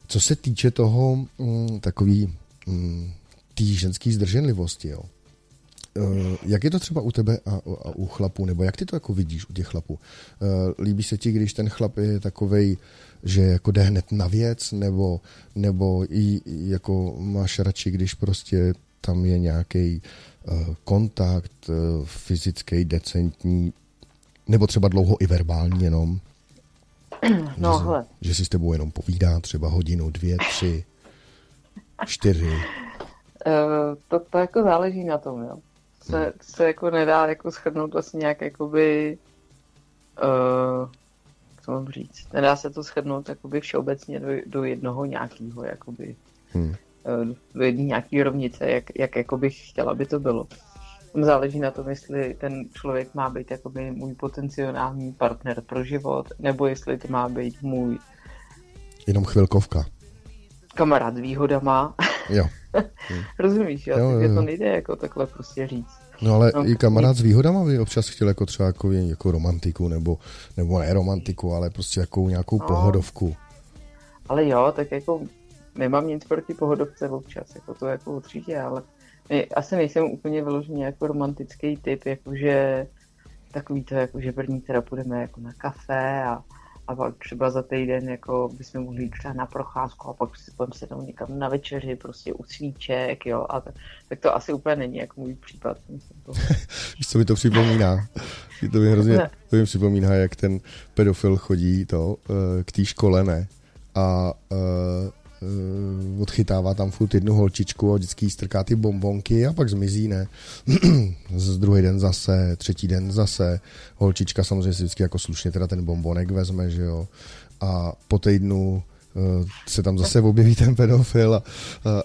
Co se týče toho mm, takový mm, té ženské zdrženlivosti, jo, jak je to třeba u tebe a, a u chlapů, nebo jak ty to jako vidíš u těch chlapů? Eh, líbí se ti, když ten chlap je takovej, že jako jde hned na věc, nebo, nebo i jako máš radši, když prostě tam je nějaký uh, kontakt fyzický, decentní, nebo třeba dlouho i verbální jenom? No, že, hele. že si s tebou jenom povídá třeba hodinu, dvě, tři, čtyři. Uh, to, to jako záleží na tom, jo se, se jako nedá jako shrnout vlastně nějak jakoby uh, co mám říct, nedá se to shrnout jakoby všeobecně do, do jednoho nějakého jakoby hmm. uh, do jedné nějaké rovnice, jak, jak jako bych chtěla, aby to bylo. Záleží na tom, jestli ten člověk má být jakoby můj potenciální partner pro život, nebo jestli to má být můj Jenom chvilkovka. Kamarád s výhodama. Jo. Rozumíš, jo? jo, jo, to nejde jako takhle prostě říct. No ale no, i kamarád s výhodama by občas chtěl jako třeba jako, jako romantiku, nebo, nebo ne romantiku, ale prostě jako nějakou no, pohodovku. Ale jo, tak jako nemám nic proti pohodovce občas, jako to jako určitě, ale asi nejsem úplně vyloženě jako romantický typ, jakože takový to, jako že první teda půjdeme jako na kafe a a pak třeba za týden jako bychom mohli jít třeba na procházku a pak si budeme sednout někam na večeři, prostě u svíček, jo, a tak, tak to asi úplně není jako můj případ. Víš, co mi to připomíná? to mi hrozně, to mi připomíná, jak ten pedofil chodí to, uh, k té škole, ne? A uh, odchytává tam furt jednu holčičku a vždycky jí strká ty bombonky a pak zmizí, ne. Z druhý den zase, třetí den zase. Holčička samozřejmě si vždycky jako slušně teda ten bombonek vezme, že jo. A po týdnu uh, se tam zase objeví ten pedofil a,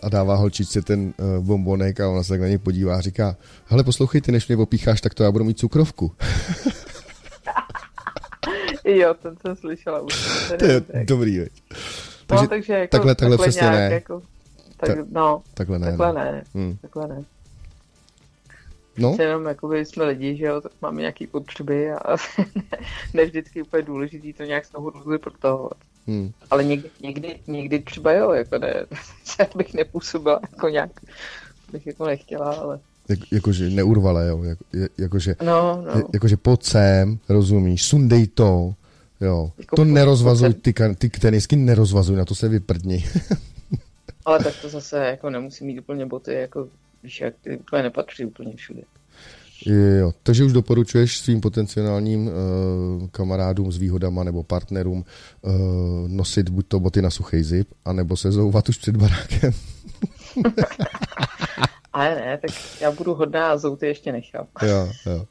a dává holčičce ten uh, bombonek a ona se tak na něj podívá a říká, hele poslouchej, ty než mě opícháš, tak to já budu mít cukrovku. jo, ten jsem slyšela už. To je dobrý, veď. Takže, no, takže jako, takhle, takhle, takhle přesně ne. Jako, tak, Ta, no, takhle ne. Takhle ne. ne. Hmm. Takhle ne. No. Přece jenom jakoby jsme lidi, že jo, tak máme nějaké potřeby a ne vždycky úplně důležitý to nějak z toho důvody protahovat. Hmm. Ale někdy, někdy, někdy třeba jo, jako ne, já bych nepůsobila jako nějak, bych jako nechtěla, ale... Jak, jakože neurvala, jo, jak, jakože, no, no. jakože pojď sem, rozumíš, sundej to, jo, jako to nerozvazuj, ty, ty tenisky nerozvazuj, na to se vyprdni. Ale tak to zase jako nemusí mít úplně boty, jako víš, jak ty úplně nepatří úplně všude. Jo, takže už doporučuješ svým potenciálním uh, kamarádům s výhodama nebo partnerům uh, nosit buď to boty na suchý zip, anebo se zouvat už před barákem. Ale ne, tak já budu hodná a zouty ještě nechám. jo, jo.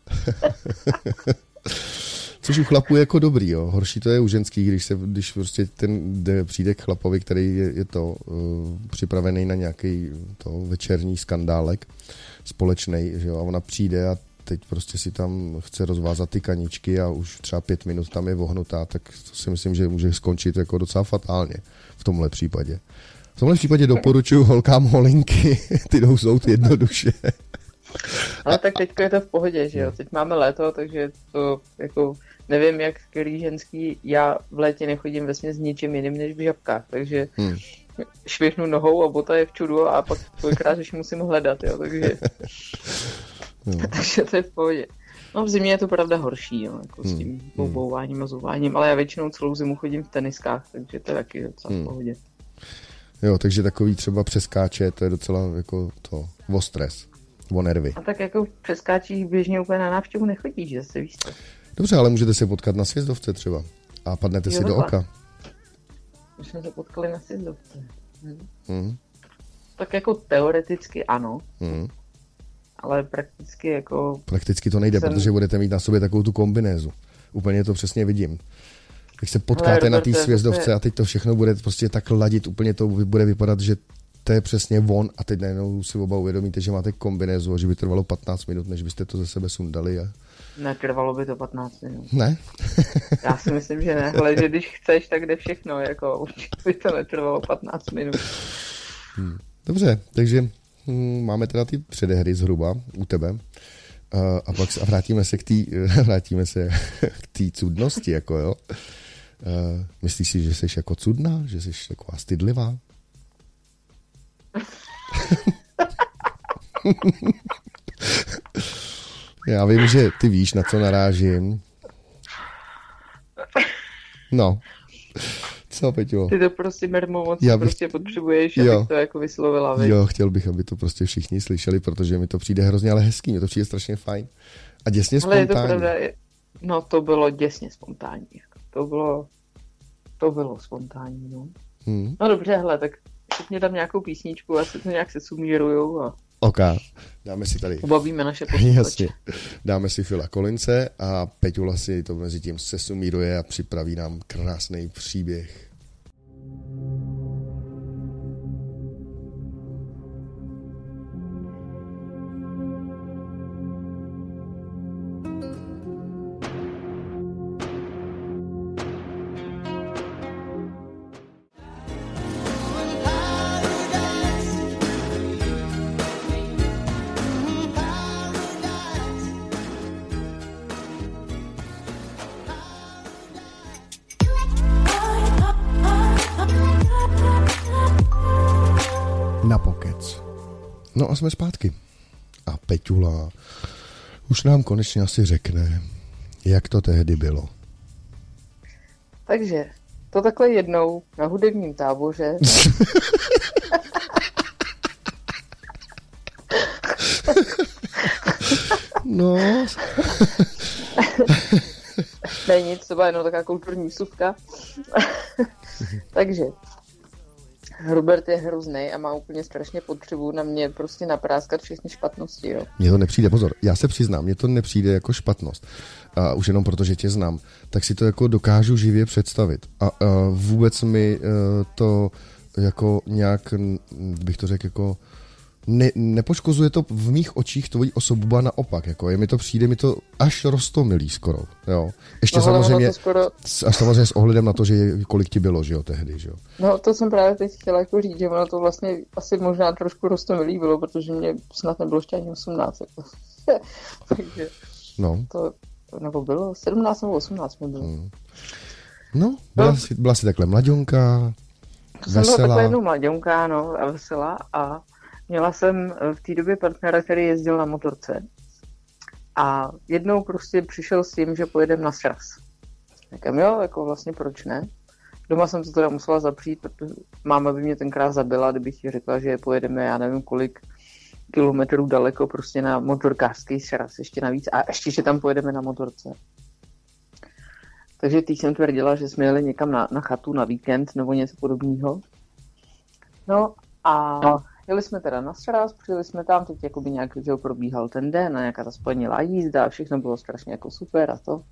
Což u chlapů je jako dobrý, jo. Horší to je u ženských, když, se, když prostě ten jde, přijde k chlapovi, který je, je to uh, připravený na nějaký to večerní skandálek společný, že jo, a ona přijde a teď prostě si tam chce rozvázat ty kaničky a už třeba pět minut tam je vohnutá, tak to si myslím, že může skončit jako docela fatálně v tomhle případě. V tomhle případě doporučuji holkám holinky, ty jdou soud jednoduše. Ale tak teď je to v pohodě, že jo, teď máme léto, takže to jako nevím, jak který ženský, já v létě nechodím vesmě s ničím jiným než v žabkách, takže hmm. švihnu nohou a bota je v čudu a pak kolikrát už musím hledat, jo, takže, no. takže to je v pohodě. No v zimě je to pravda horší, jo, jako hmm. s tím boubouváním a zouváním, ale já většinou celou zimu chodím v teniskách, takže to je taky docela hmm. v pohodě. Jo, takže takový třeba přeskáče, to je docela jako to, o stres, o nervy. A tak jako přeskáčích běžně úplně na návštěvu nechodíš, že se víš. Dobře, ale můžete se potkat na sjezdovce třeba a padnete jo, si do oka. My jsme se potkali na sjezdovce. Hm. Hmm. Tak jako teoreticky ano, hmm. ale prakticky jako... Prakticky to nejde, jsem... protože budete mít na sobě takovou tu kombinézu. Úplně to přesně vidím. Jak se potkáte na té svězdovce a teď to všechno bude prostě tak ladit, úplně to bude vypadat, že to je přesně on a teď najednou si oba uvědomíte, že máte kombinézu a že by trvalo 15 minut, než byste to ze sebe sundali a Netrvalo by to 15 minut. Ne? Já si myslím, že ne, ale že když chceš, tak jde všechno, jako určitě by to netrvalo 15 minut. Hmm. Dobře, takže hm, máme teda ty předehry zhruba u tebe. Uh, a pak se, a vrátíme se k té vrátíme se k té cudnosti, jako jo. Uh, myslíš si, že jsi jako cudná, že jsi taková stydlivá? Já vím, že ty víš, na co narážím. No. Co, Peťo? Ty to prostě mermo moc Já bych... prostě potřebuješ, jo. abych to jako vyslovila. Veď. Jo, chtěl bych, aby to prostě všichni slyšeli, protože mi to přijde hrozně ale hezký, mi to přijde strašně fajn. A děsně spontánní. Ale je to pravda, no to bylo děsně spontánní. To bylo, to bylo spontánní, no. Hmm. No dobře, hele, tak mě tam nějakou písničku, asi to nějak se sumíruju a OK, dáme si tady... Ubavíme naše posluchače. Jasně. Dáme si Fila Kolince a Peťula si to mezi tím sesumíruje a připraví nám krásný příběh. Už nám konečně asi řekne, jak to tehdy bylo. Takže to takhle jednou na hudebním táboře. no. ne nic, to byla jenom taková kulturní vsuvka. Takže Robert je hrozný a má úplně strašně potřebu na mě prostě napráskat všechny špatnosti, jo. Mně to nepřijde, pozor, já se přiznám, mně to nepřijde jako špatnost. A už jenom proto, že tě znám, tak si to jako dokážu živě představit. A, a vůbec mi uh, to jako nějak, bych to řekl, jako ne, nepoškozuje to v mých očích tvoji osobu, ba naopak, jako je mi to přijde, mi to až rostomilý skoro, jo. Ještě no, samozřejmě, skoro... a samozřejmě s ohledem na to, že kolik ti bylo, že jo, tehdy, že jo. No, to jsem právě teď chtěla jako říct, že ono to vlastně asi možná trošku rostomilý bylo, protože mě snad nebylo ještě ani 18, jako. Takže no. to, nebo bylo 17 nebo 18 mi bylo. Hmm. No, byla, no. Jsi, byla jsi takhle mladionka, to veselá. jsem byla takhle jednou mladionka, no, a veselá a Měla jsem eh, v té době partnera, který jezdil na motorce. A jednou prostě přišel s tím, že pojedeme na sraz. Říkám, jo, jako vlastně proč ne? Doma jsem to teda musela zapřít, protože máma by mě tenkrát zabila, kdybych jí řekla, že pojedeme, já nevím kolik kilometrů daleko prostě na motorkářský sraz, ještě navíc. A ještě, že tam pojedeme na motorce. Takže teď jsem tvrdila, že jsme jeli někam na, na chatu na víkend nebo něco podobného. No a no. Jeli jsme teda na sraz, přijeli jsme tam, teď jakoby nějak že probíhal ten den a nějaká ta spojenilá jízda, všechno bylo strašně jako super a to.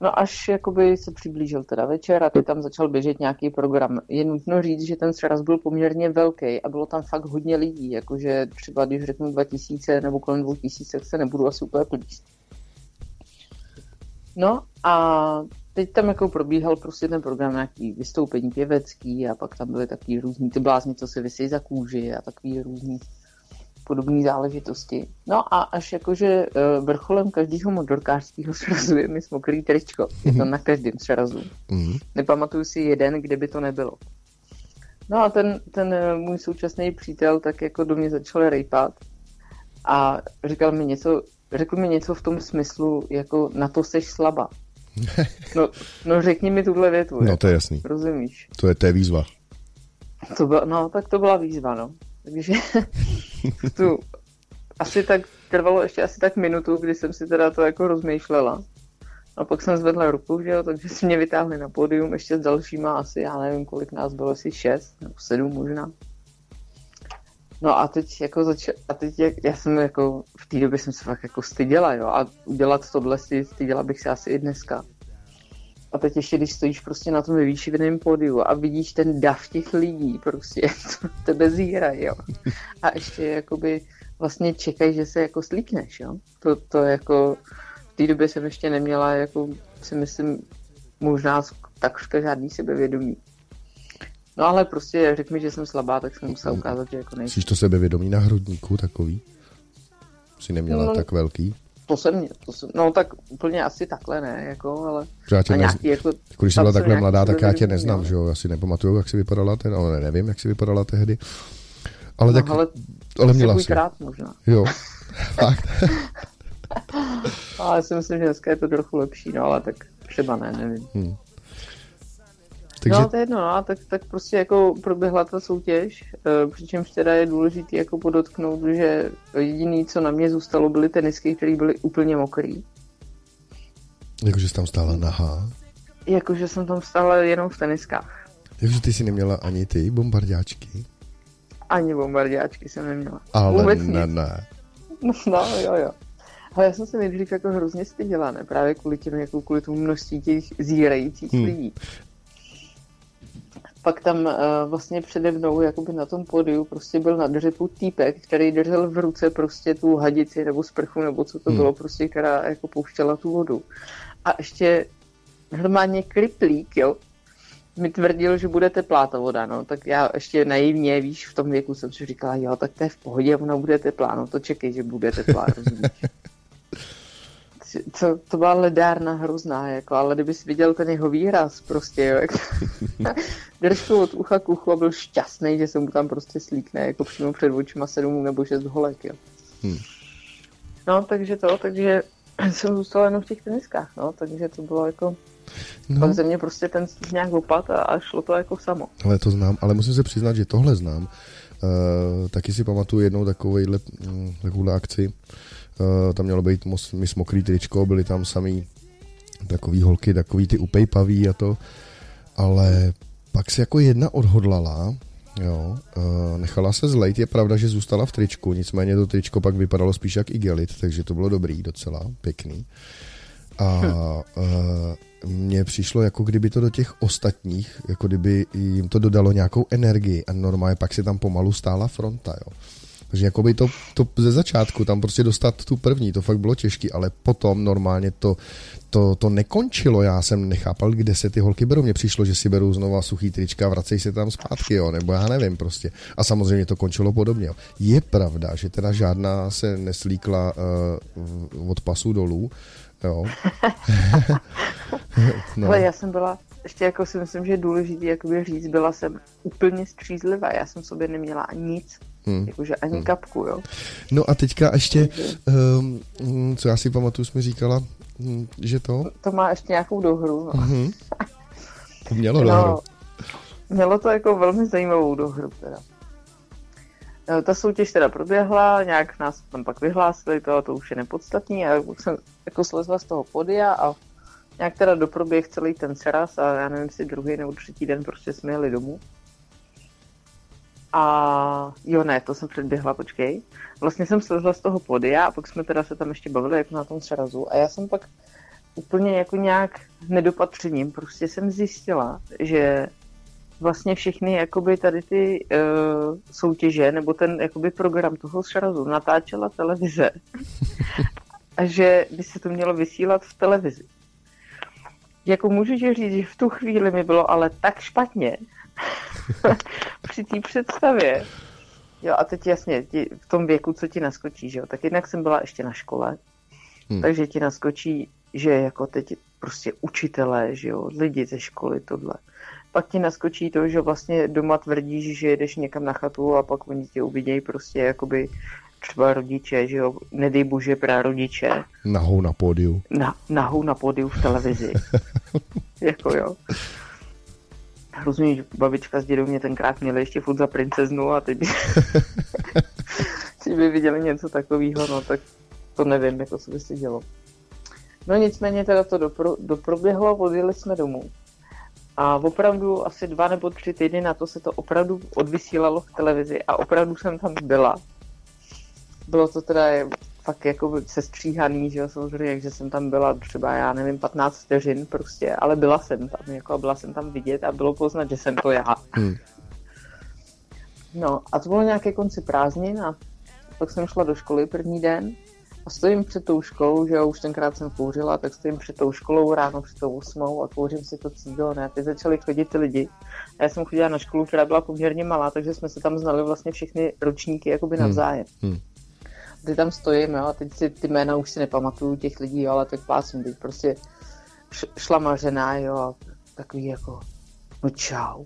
No až jakoby se přiblížil teda večer a teď tam začal běžet nějaký program. Je nutno říct, že ten sraz byl poměrně velký a bylo tam fakt hodně lidí, jakože třeba když řeknu 2000 nebo kolem 2000, tak se nebudu asi úplně plíst. No a teď tam jako probíhal prostě ten program nějaký vystoupení pěvecký a pak tam byly takový různý ty blázni, co se vysí za kůži a takový různý podobné záležitosti. No a až jakože eh, vrcholem každého motorkářského srazu je mi mokrý tričko. Je to mhm. na každém srazu. Mm-hmm. Nepamatuju si jeden, kde by to nebylo. No a ten, ten eh, můj současný přítel tak jako do mě začal rejpat a říkal mi něco, řekl mi něco v tom smyslu, jako na to seš slabá. No, no řekni mi tuhle větu. No to je jasný. Rozumíš? To je té výzva. To byla, no, tak to byla výzva, no. Takže tu asi tak trvalo ještě asi tak minutu, kdy jsem si teda to jako rozmýšlela. A pak jsem zvedla ruku, že jo, takže si mě vytáhli na pódium ještě s dalšíma asi, já nevím, kolik nás bylo, asi šest nebo sedm možná. No a teď jako zač- a teď jak, já jsem jako v té době jsem se fakt jako styděla, jo, a udělat tohle si styděla bych se asi i dneska. A teď ještě, když stojíš prostě na tom vyvýšeném pódiu a vidíš ten dav těch lidí, prostě tebe zírají, jo. A ještě jakoby vlastně čekají, že se jako slíkneš, jo. To, to jako v té době jsem ještě neměla, jako si myslím, možná takřka žádný sebevědomí. No ale prostě řekl mi, že jsem slabá, tak jsem musela ukázat, že jako nejsem. Jsi to sebevědomí na hrudníku takový? Jsi neměla no, tak velký? To jsem mě, to jsem, no tak úplně asi takhle ne, jako, ale já tě nějaký, nez... jako, jako, když jsi byla takhle mladá, tak já tě neznám, že jo, já si nepamatuju, jak jsi vypadala ten, ale nevím, jak jsi vypadala tehdy. Ale no, tak, ale, ale měla jsi. Krát možná. Jo, fakt. ale já si myslím, že dneska je to trochu lepší, no ale tak třeba ne, nevím. Hmm. Takže... No, to je jedno, no, tak, tak prostě jako proběhla ta soutěž, e, přičemž teda je důležité jako podotknout, že jediný, co na mě zůstalo, byly tenisky, které byly úplně mokrý. Jakože jsi tam stála nahá? Jakože jsem tam stála jenom v teniskách. Takže ty jsi neměla ani ty bombardáčky? Ani bombardáčky jsem neměla. Ale Vůbec ne, nic. ne. No, jo, jo. Ale já jsem se nejdřív jako hrozně styděla, ne? Právě kvůli těm, jako kvůli tomu množství těch zírajících hmm. lidí pak tam uh, vlastně přede mnou, jakoby na tom pódiu, prostě byl na dřepu týpek, který držel v ruce prostě tu hadici nebo sprchu, nebo co to hmm. bylo, prostě, která jako pouštěla tu vodu. A ještě normálně kriplík, jo, mi tvrdil, že bude teplá ta voda, no, tak já ještě naivně, víš, v tom věku jsem si říkala, jo, tak to je v pohodě, ona bude teplá, no to čekej, že bude teplá, rozumíš. To, to byla ledárna hrozná, jako, ale kdybys viděl ten jeho výraz prostě, jo, jak držel od ucha k uchu a byl šťastný, že se mu tam prostě slíkne, jako přímo před očima sedm nebo šest holek, jo. Hmm. No, takže to, takže jsem zůstala jenom v těch teniskách, no, takže to bylo jako... No. Pak ze mě prostě ten nějak opad a, a šlo to jako samo. Ale to znám, ale musím se přiznat, že tohle znám. Uh, taky si pamatuju jednou takovejhle, um, takovouhle akci, Uh, tam mělo být Miss Mokrý tričko, byly tam samý takový holky, takový ty upejpaví a to, ale pak si jako jedna odhodlala, Jo, uh, nechala se zlejt, je pravda, že zůstala v tričku, nicméně to tričko pak vypadalo spíš jak igelit, takže to bylo dobrý docela, pěkný. A uh, mně přišlo, jako kdyby to do těch ostatních, jako kdyby jim to dodalo nějakou energii a normálně pak se tam pomalu stála fronta, jo. Takže jakoby to, to ze začátku tam prostě dostat tu první, to fakt bylo těžké, ale potom normálně to, to, to nekončilo, já jsem nechápal, kde se ty holky berou, mně přišlo, že si berou znova suchý trička a se tam zpátky, jo, nebo já nevím prostě. A samozřejmě to končilo podobně. Je pravda, že teda žádná se neslíkla uh, od pasu dolů, jo. no. Ale já jsem byla, ještě jako si myslím, že je důležité jakoby říct, byla jsem úplně střízlivá, já jsem sobě neměla nic Hmm. Jakože ani hmm. kapku, jo. No a teďka ještě, um, co já si pamatuju, jsme říkala, hm, že to... To má ještě nějakou dohru, no. Mm-hmm. Mělo no, dohru. Mělo to jako velmi zajímavou dohru, teda. No, ta soutěž teda proběhla, nějak nás tam pak vyhlásili, to, to už je nepodstatný, a jsem jako slezla z toho podia a nějak teda doproběh celý ten seraz a já nevím, jestli druhý nebo třetí den prostě jsme jeli domů. A jo, ne, to jsem předběhla, počkej. Vlastně jsem slezla z toho podia a pak jsme teda se tam ještě bavili jako na tom srazu a já jsem pak úplně jako nějak nedopatřením prostě jsem zjistila, že vlastně všechny jakoby tady ty uh, soutěže nebo ten jakoby program toho srazu natáčela televize a že by se to mělo vysílat v televizi. Jako můžu říct, že v tu chvíli mi bylo ale tak špatně, při té představě. Jo, a teď jasně, ti, v tom věku, co ti naskočí, že jo, tak jednak jsem byla ještě na škole, hmm. takže ti naskočí, že jako teď prostě učitelé, že jo, lidi ze školy, tohle. Pak ti naskočí to, že vlastně doma tvrdíš, že jedeš někam na chatu a pak oni tě uvidějí prostě jakoby třeba rodiče, že jo, nedej bože rodiče. Nahou na pódiu. Na, nahou na pódiu v televizi. jako jo hrozně babička s dědou mě tenkrát měli ještě furt za princeznu a teď by, by viděli něco takového, no tak to nevím, jako co by se dělo. No nicméně teda to dopro, doproběhlo, odjeli jsme domů. A opravdu asi dva nebo tři týdny na to se to opravdu odvysílalo v televizi a opravdu jsem tam byla. Bylo to teda fakt jako sestříhaný, že jo, samozřejmě, že jsem tam byla třeba, já nevím, 15 vteřin prostě, ale byla jsem tam, jako byla jsem tam vidět a bylo poznat, že jsem to já. Hmm. No a to bylo nějaké konci prázdnin a pak jsem šla do školy první den a stojím před tou školou, že jo, už tenkrát jsem kouřila, tak stojím před tou školou ráno před tou osmou a kouřím si to cígo, ne, ty začaly chodit ty lidi. A já jsem chodila na školu, která byla poměrně malá, takže jsme se tam znali vlastně všechny ročníky jakoby hmm. navzájem. Hmm. Hmm ty tam stojím, jo, a teď si ty jména už si nepamatuju těch lidí, jo, ale tak plácím, teď prostě šla mařená, jo, a takový jako, no čau,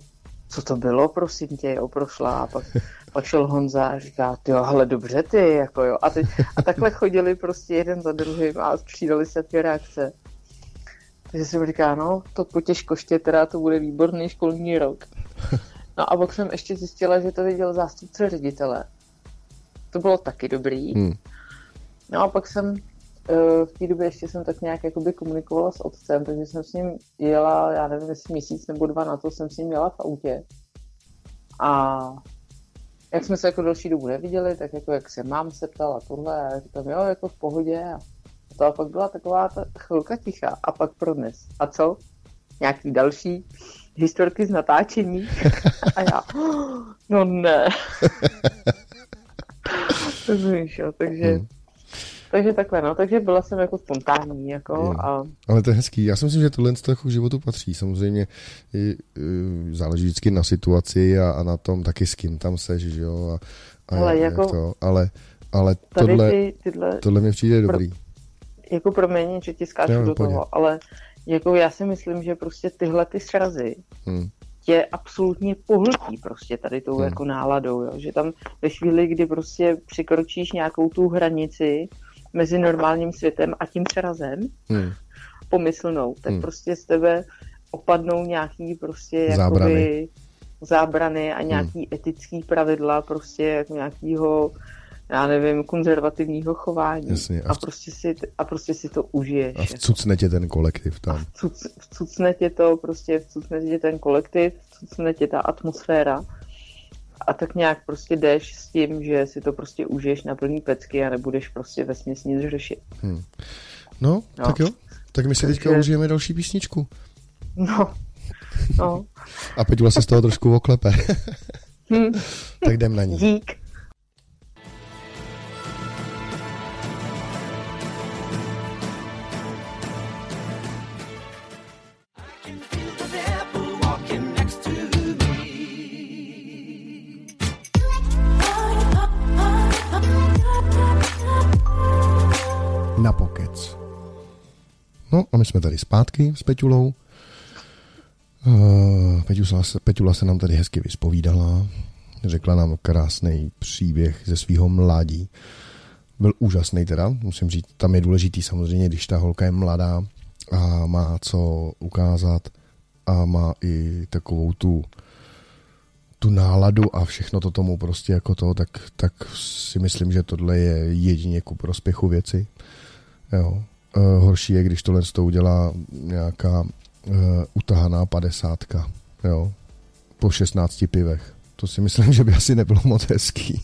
co to bylo, prosím tě, jo, prošla a pak, pak šel Honza a říká, ty jo, ale dobře ty, jako jo, a, teď, a takhle chodili prostě jeden za druhým a přidali se ty reakce. Takže jsem říká, no, to po těžkoště teda to bude výborný školní rok. No a pak jsem ještě zjistila, že to viděl zástupce ředitele to bylo taky dobrý. Hmm. No a pak jsem eh, v té době ještě jsem tak nějak jakoby komunikovala s otcem, takže jsem s ním jela, já nevím, jestli měsíc nebo dva na to jsem s ním jela v autě. A jak jsme se jako další dobu neviděli, tak jako jak se mám se ptala tohle a říkám, jo, jako v pohodě. A to a pak byla taková ta chvilka ticha a pak pro dnes. A co? Nějaký další historky z natáčení? a já, no ne. Rozumíš, jo, takže... Hmm. Takže takhle, no, takže byla jsem jako spontánní, jako hmm. a... Ale to je hezký, já si myslím, že tohle to jako k životu patří, samozřejmě i, záleží vždycky na situaci a, a na tom taky s kým tam seš, že jo, a, a ale, jak, jako, jak to, ale, ale tohle, ty, tyhle, tohle mi přijde pro, dobrý. Jako promiň, že ti skáču do toho, ale jako já si myslím, že prostě tyhle ty srazy, hmm tě absolutně pohltí prostě tady tou hmm. jako náladou, jo? že tam ve chvíli, kdy prostě překročíš nějakou tu hranici mezi normálním světem a tím přerazem hmm. pomyslnou, tak hmm. prostě z tebe opadnou nějaký prostě zábrany, jakoby, zábrany a nějaký hmm. etický pravidla prostě jako nějakýho já nevím, konzervativního chování. Jasně, a, a, prostě si, a prostě si to užiješ. A vcucne tě ten kolektiv tam. A vcuc, vcucne tě to, prostě vcucne tě ten kolektiv, vcucne tě ta atmosféra. a tak nějak prostě jdeš s tím, že si to prostě užiješ na plný pecky a nebudeš prostě ve nic řešit. Hmm. No, no, tak jo. Tak my si Takže... teďka užijeme další písničku. No, no. A Peťula se z toho trošku oklepe. hmm. tak jdem na ní. Dík. Na pokec. No a my jsme tady zpátky s Peťulou. Uh, Peťula, se, Peťula se nám tady hezky vyspovídala. Řekla nám krásný příběh ze svého mládí. Byl úžasný teda, musím říct. Tam je důležitý samozřejmě, když ta holka je mladá a má co ukázat a má i takovou tu tu náladu a všechno to tomu prostě jako to, tak, tak si myslím, že tohle je jedině ku prospěchu věci. Jo. E, horší je, když tohle to udělá nějaká e, utahaná padesátka, jo, po 16 pivech. To si myslím, že by asi nebylo moc hezký.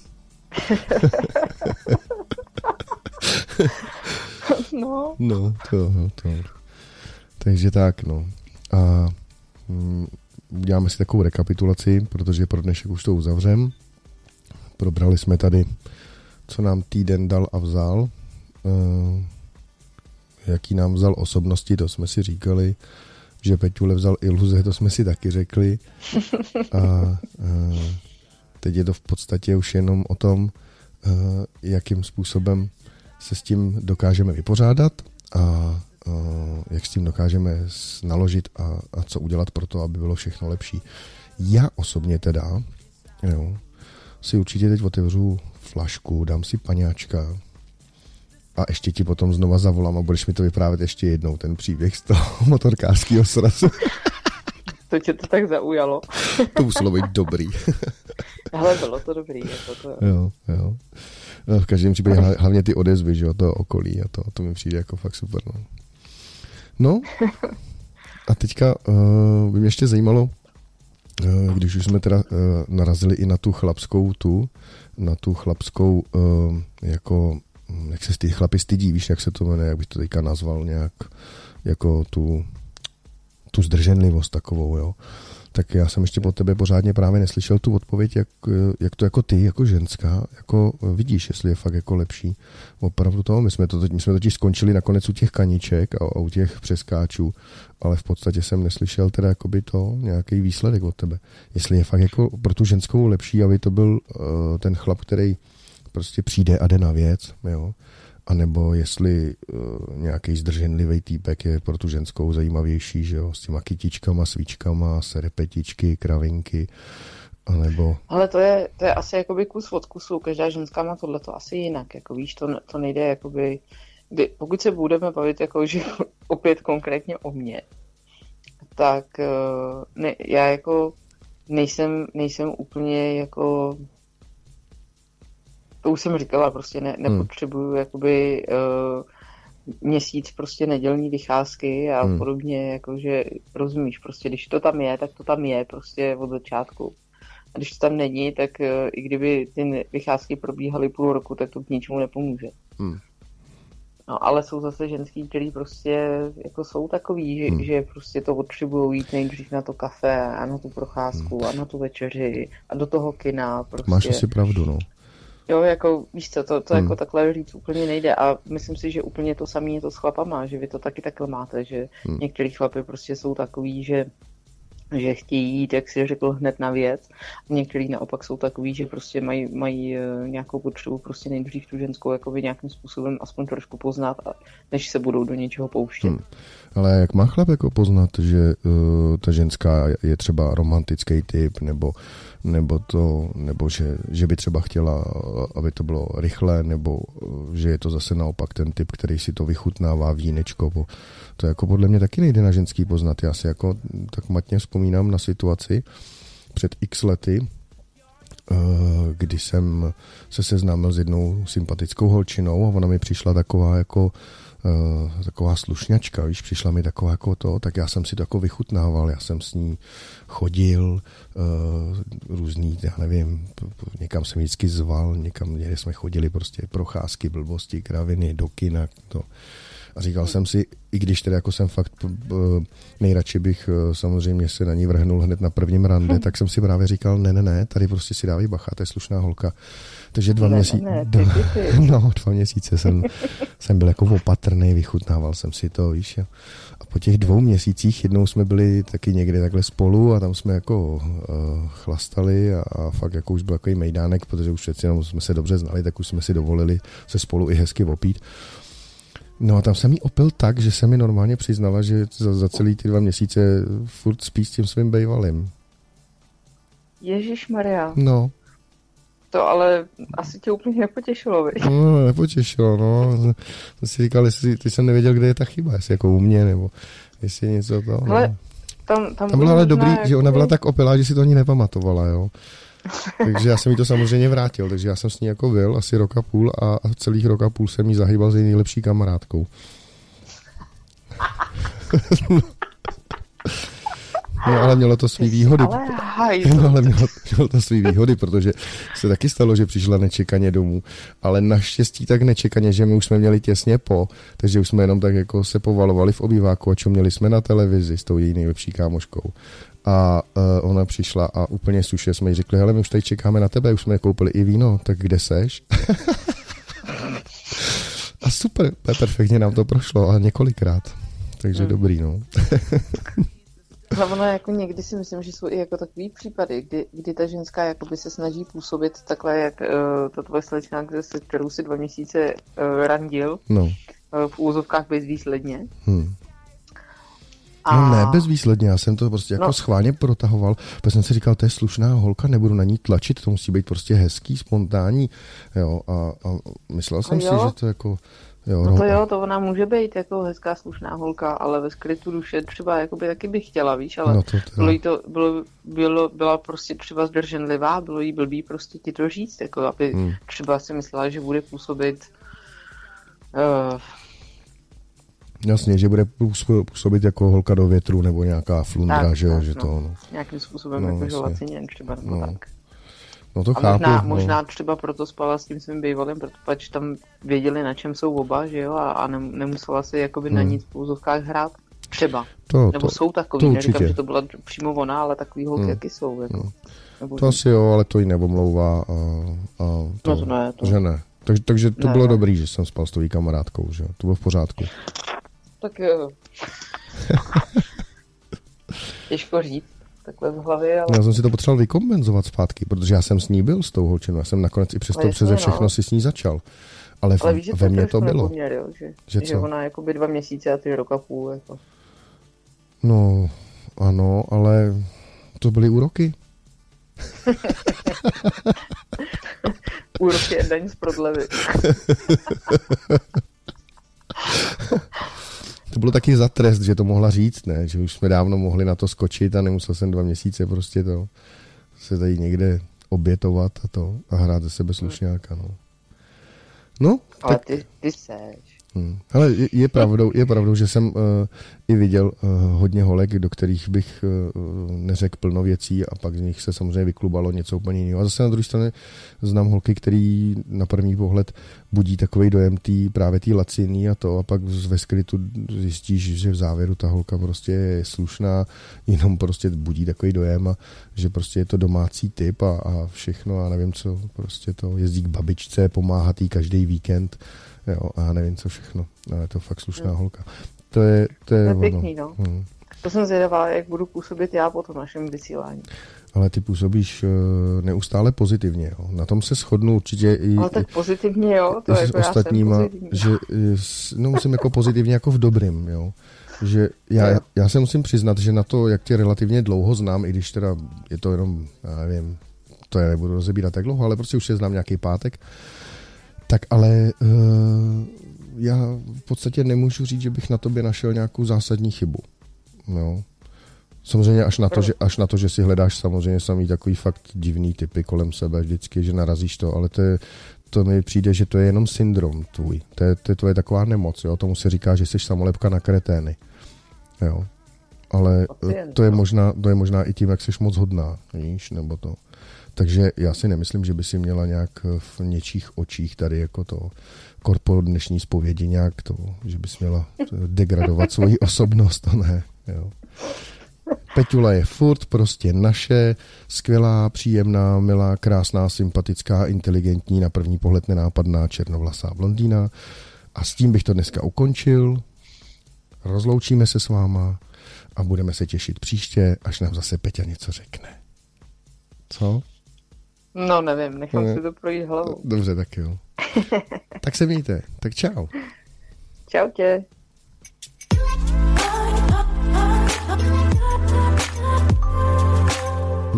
no. No, to, to. Takže tak, no. A mm, uděláme si takovou rekapitulaci, protože pro dnešek už to uzavřem. Probrali jsme tady, co nám týden dal a vzal. E, jaký nám vzal osobnosti, to jsme si říkali, že Peťule vzal iluze, to jsme si taky řekli. A, a teď je to v podstatě už jenom o tom, jakým způsobem se s tím dokážeme vypořádat a jak s tím dokážeme naložit a, a co udělat pro to, aby bylo všechno lepší. Já osobně teda jo, si určitě teď otevřu flašku, dám si paňáčka, a ještě ti potom znova zavolám a budeš mi to vyprávět ještě jednou, ten příběh z toho motorkářského srazu. To tě to tak zaujalo. to muselo být dobrý. Ale bylo to dobrý. Jako to... Jo, jo. No, v každém případě hlavně ty odezvy, že jo, to okolí a to, to mi přijde jako fakt super. No, no a teďka uh, by mě ještě zajímalo, uh, když už jsme teda uh, narazili i na tu chlapskou tu, na tu chlapskou uh, jako jak se ty chlapi stydí, víš, jak se to jmenuje, jak bych to teďka nazval nějak, jako tu, tu zdrženlivost takovou, jo. Tak já jsem ještě po tebe pořádně právě neslyšel tu odpověď, jak, jak to jako ty, jako ženská, jako vidíš, jestli je fakt jako lepší. Opravdu to, my jsme, to, my jsme totiž skončili nakonec u těch kaniček a, a u těch přeskáčů, ale v podstatě jsem neslyšel teda jakoby to, nějaký výsledek od tebe. Jestli je fakt jako pro tu ženskou lepší, aby to byl uh, ten chlap, který prostě přijde a jde na věc, jo. A nebo jestli uh, nějaký zdrženlivý týpek je pro tu ženskou zajímavější, že jo, s těma kytičkama, svíčkama, serpetičky, kravinky, anebo... Ale to je, to je asi jakoby kus od kusu, každá ženská má tohle to asi jinak, jako víš, to, to nejde jakoby, kdy, pokud se budeme bavit jako, že opět konkrétně o mně, tak uh, ne, já jako nejsem, nejsem úplně jako to už jsem říkala, prostě ne, hmm. nepotřebuju hmm. jakoby uh, měsíc prostě nedělní vycházky a hmm. podobně, jakože rozumíš, prostě když to tam je, tak to tam je prostě od začátku. A když to tam není, tak uh, i kdyby ty vycházky probíhaly půl roku, tak to k ničemu nepomůže. Hmm. No, ale jsou zase ženský, který prostě jako jsou takový, že, hmm. že prostě to potřebují jít nejdřív na to kafe a na tu procházku hmm. a na tu večeři a do toho kina. Prostě. Máš asi pravdu, no. Jo, jako víš co, to, to hmm. jako takhle říct úplně nejde a myslím si, že úplně to samé je to s chlapama, že vy to taky takhle máte, že hmm. některý chlapy prostě jsou takový, že že chtějí jít, jak si řekl, hned na věc. Některý naopak jsou takový, že prostě mají, mají eh, nějakou potřebu prostě nejdřív tu ženskou jakoby nějakým způsobem aspoň trošku poznat, než se budou do něčeho pouštět. Hmm. Ale jak má chlap jako poznat, že uh, ta ženská je třeba romantický typ, nebo nebo, to, nebo že, že by třeba chtěla, aby to bylo rychle, nebo že je to zase naopak ten typ, který si to vychutnává vínečko. Bo to jako podle mě taky nejde na ženský poznat. Já si jako tak matně vzpomínám na situaci před x lety, eh, kdy jsem se seznámil s jednou sympatickou holčinou a ona mi přišla taková jako uh, taková slušňačka, víš, přišla mi taková jako to, tak já jsem si to jako vychutnával, já jsem s ní chodil, uh, různý, já nevím, někam jsem vždycky zval, někam, někde jsme chodili prostě procházky, blbosti, kraviny, do kina, to. A říkal jsem si, i když tedy jako jsem fakt nejradši bych samozřejmě se na ní vrhnul hned na prvním rande, hm. tak jsem si právě říkal, ne, ne, ne, tady prostě si dávej bacha, to je slušná holka. Takže dva, ne, měsíce, ne, dva, ty, ty. no, dva měsíce jsem, jsem byl jako opatrný, vychutnával jsem si to, víš. A po těch dvou měsících jednou jsme byli taky někde takhle spolu a tam jsme jako uh, chlastali a, a fakt jako už byl takový mejdánek, protože už přeci jenom jsme se dobře znali, tak už jsme si dovolili se spolu i hezky opít. No a tam jsem jí opil tak, že se mi normálně přiznala, že za, za celý ty dva měsíce furt spí s tím svým bejvalým. Ježíš Maria. No. To ale asi tě úplně nepotěšilo, viď? No, nepotěšilo, no. Jsem si říkal, jestli ty jsem nevěděl, kde je ta chyba, jestli jako u mě, nebo jestli něco to. No. Ale tam, tam, Tam bylo ale dobrý, jako... že ona byla tak opilá, že si to ani nepamatovala, jo. Takže já jsem jí to samozřejmě vrátil, takže já jsem s ní jako byl asi rok a půl a, a celých rok a půl jsem jí zahýbal s její nejlepší kamarádkou. No ale mělo to svý výhody. Ale No, ale mělo, mělo to svý výhody, protože se taky stalo, že přišla nečekaně domů. Ale naštěstí tak nečekaně, že my už jsme měli těsně po, takže už jsme jenom tak jako se povalovali v obýváku a čuměli jsme na televizi s tou její nejlepší kámoškou. A uh, ona přišla a úplně suše jsme jí řekli, hele, my už tady čekáme na tebe, už jsme koupili i víno, tak kde seš? a super, perfektně nám to prošlo a několikrát. Takže hmm. dobrý, no. Ale ono jako někdy si myslím, že jsou i jako takový případy, kdy, kdy ta ženská jakoby se snaží působit takhle, jak uh, ta tvoje slečna, se kterou si dva měsíce uh, randil, no. uh, v úzovkách bezvýsledně. Hmm. A... No ne, bezvýsledně, já jsem to prostě jako no. schválně protahoval, protože jsem si říkal, to je slušná holka, nebudu na ní tlačit, to musí být prostě hezký, spontánní, jo, a, a myslel jsem a si, že to jako Jo, no to jo, to ona může být jako hezká, slušná holka, ale ve skrytu duše třeba jakoby taky bych chtěla, víš, ale no to bylo jí to, bylo, bylo, byla prostě třeba zdrženlivá, bylo jí blbý prostě ti to říct, jako aby hmm. třeba si myslela, že bude působit uh, Jasně, že bude působit jako holka do větru nebo nějaká flundra, tak, že jo, že no, to, no. Nějakým způsobem no, jako želaciněn třeba nebo no. tak. No to a chápu. Možná, no. možná třeba proto spala s tím svým bývalým, protože tam věděli, na čem jsou oba, že jo, a, a nemusela si jakoby hmm. na nic v úzovkách hrát. Třeba. To, Nebo to, jsou takový, to neříkám, že to byla přímo ona, ale takový holky hmm. jaký jsou. Jako. Hmm. Nebo to asi jo, ale to jí neomlouvá. A, a to, no to ne. To... Že ne. Takže, takže to ne, bylo ne. dobrý, že jsem spal s tou kamarádkou, že to bylo v pořádku. Tak jo. Těžko říct takhle v hlavě. Ale... Já jsem si to potřeboval vykompenzovat zpátky, protože já jsem s ní byl s tou holčinou. Já jsem nakonec i přesto přeze no. všechno no. si s ní začal. Ale, ale víš, ve mně to bylo. Nepoměr, jo, že, že, že ona jako by dva měsíce a ty rok a půl. Jako. No, ano, ale to byly úroky. úroky je daň z prodlevy. to bylo taky za trest, že to mohla říct, ne? Že už jsme dávno mohli na to skočit a nemusel jsem dva měsíce prostě to se tady někde obětovat a to a hrát ze sebe slušňáka, no. No, Ale tak... ty, ty seš. Hmm. Ale je, je, pravdou, je pravdou, že jsem uh, i viděl uh, hodně holek, do kterých bych uh, neřekl plno věcí a pak z nich se samozřejmě vyklubalo něco úplně jiného. A zase na druhé straně znám holky, který na první pohled budí takový dojem tý, právě té laciny a to a pak ve skrytu zjistíš, že v závěru ta holka prostě je slušná, jenom prostě budí takový dojem a že prostě je to domácí typ a, a všechno a nevím co, prostě to jezdí k babičce, pomáhá jí každý víkend jo, a nevím co všechno. Ale je to fakt slušná hmm. holka. To je, to je, to je pěkný, no. Hmm. To jsem zvědavá, jak budu působit já po tom našem vysílání. Ale ty působíš uh, neustále pozitivně, jo. Na tom se shodnu určitě i... Ale tak pozitivně, jo, to je jako ostatníma, že, no musím jako pozitivně jako v dobrým, jo. Že já, já se musím přiznat, že na to, jak tě relativně dlouho znám, i když teda je to jenom, já nevím, to je nebudu rozebírat tak dlouho, ale prostě už je znám nějaký pátek, tak ale uh, já v podstatě nemůžu říct, že bych na tobě našel nějakou zásadní chybu. No. Samozřejmě až na, to, že, až na to, že si hledáš samozřejmě samý takový fakt divný typy kolem sebe vždycky, že narazíš to, ale to je, to mi přijde, že to je jenom syndrom tvůj. To je, to je tvoje taková nemoc, jo? Tomu se říká, že jsi samolepka na kretény. Jo. Ale to je, možná, to je možná i tím, jak jsi moc hodná, víš, nebo to. Takže já si nemyslím, že by si měla nějak v něčích očích tady jako to korpo dnešní zpovědi nějak to, že bys měla degradovat svoji osobnost, to ne. Jo. Peťula je furt prostě naše, skvělá, příjemná, milá, krásná, sympatická, inteligentní, na první pohled nenápadná černovlasá blondýna. A s tím bych to dneska ukončil. Rozloučíme se s váma a budeme se těšit příště, až nám zase Peťa něco řekne. Co? No nevím, nechám ne. si to projít hlavou. Dobře, tak jo. tak se mějte. Tak čau. Čau tě.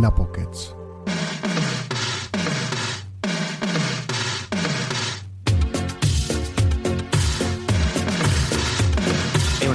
Na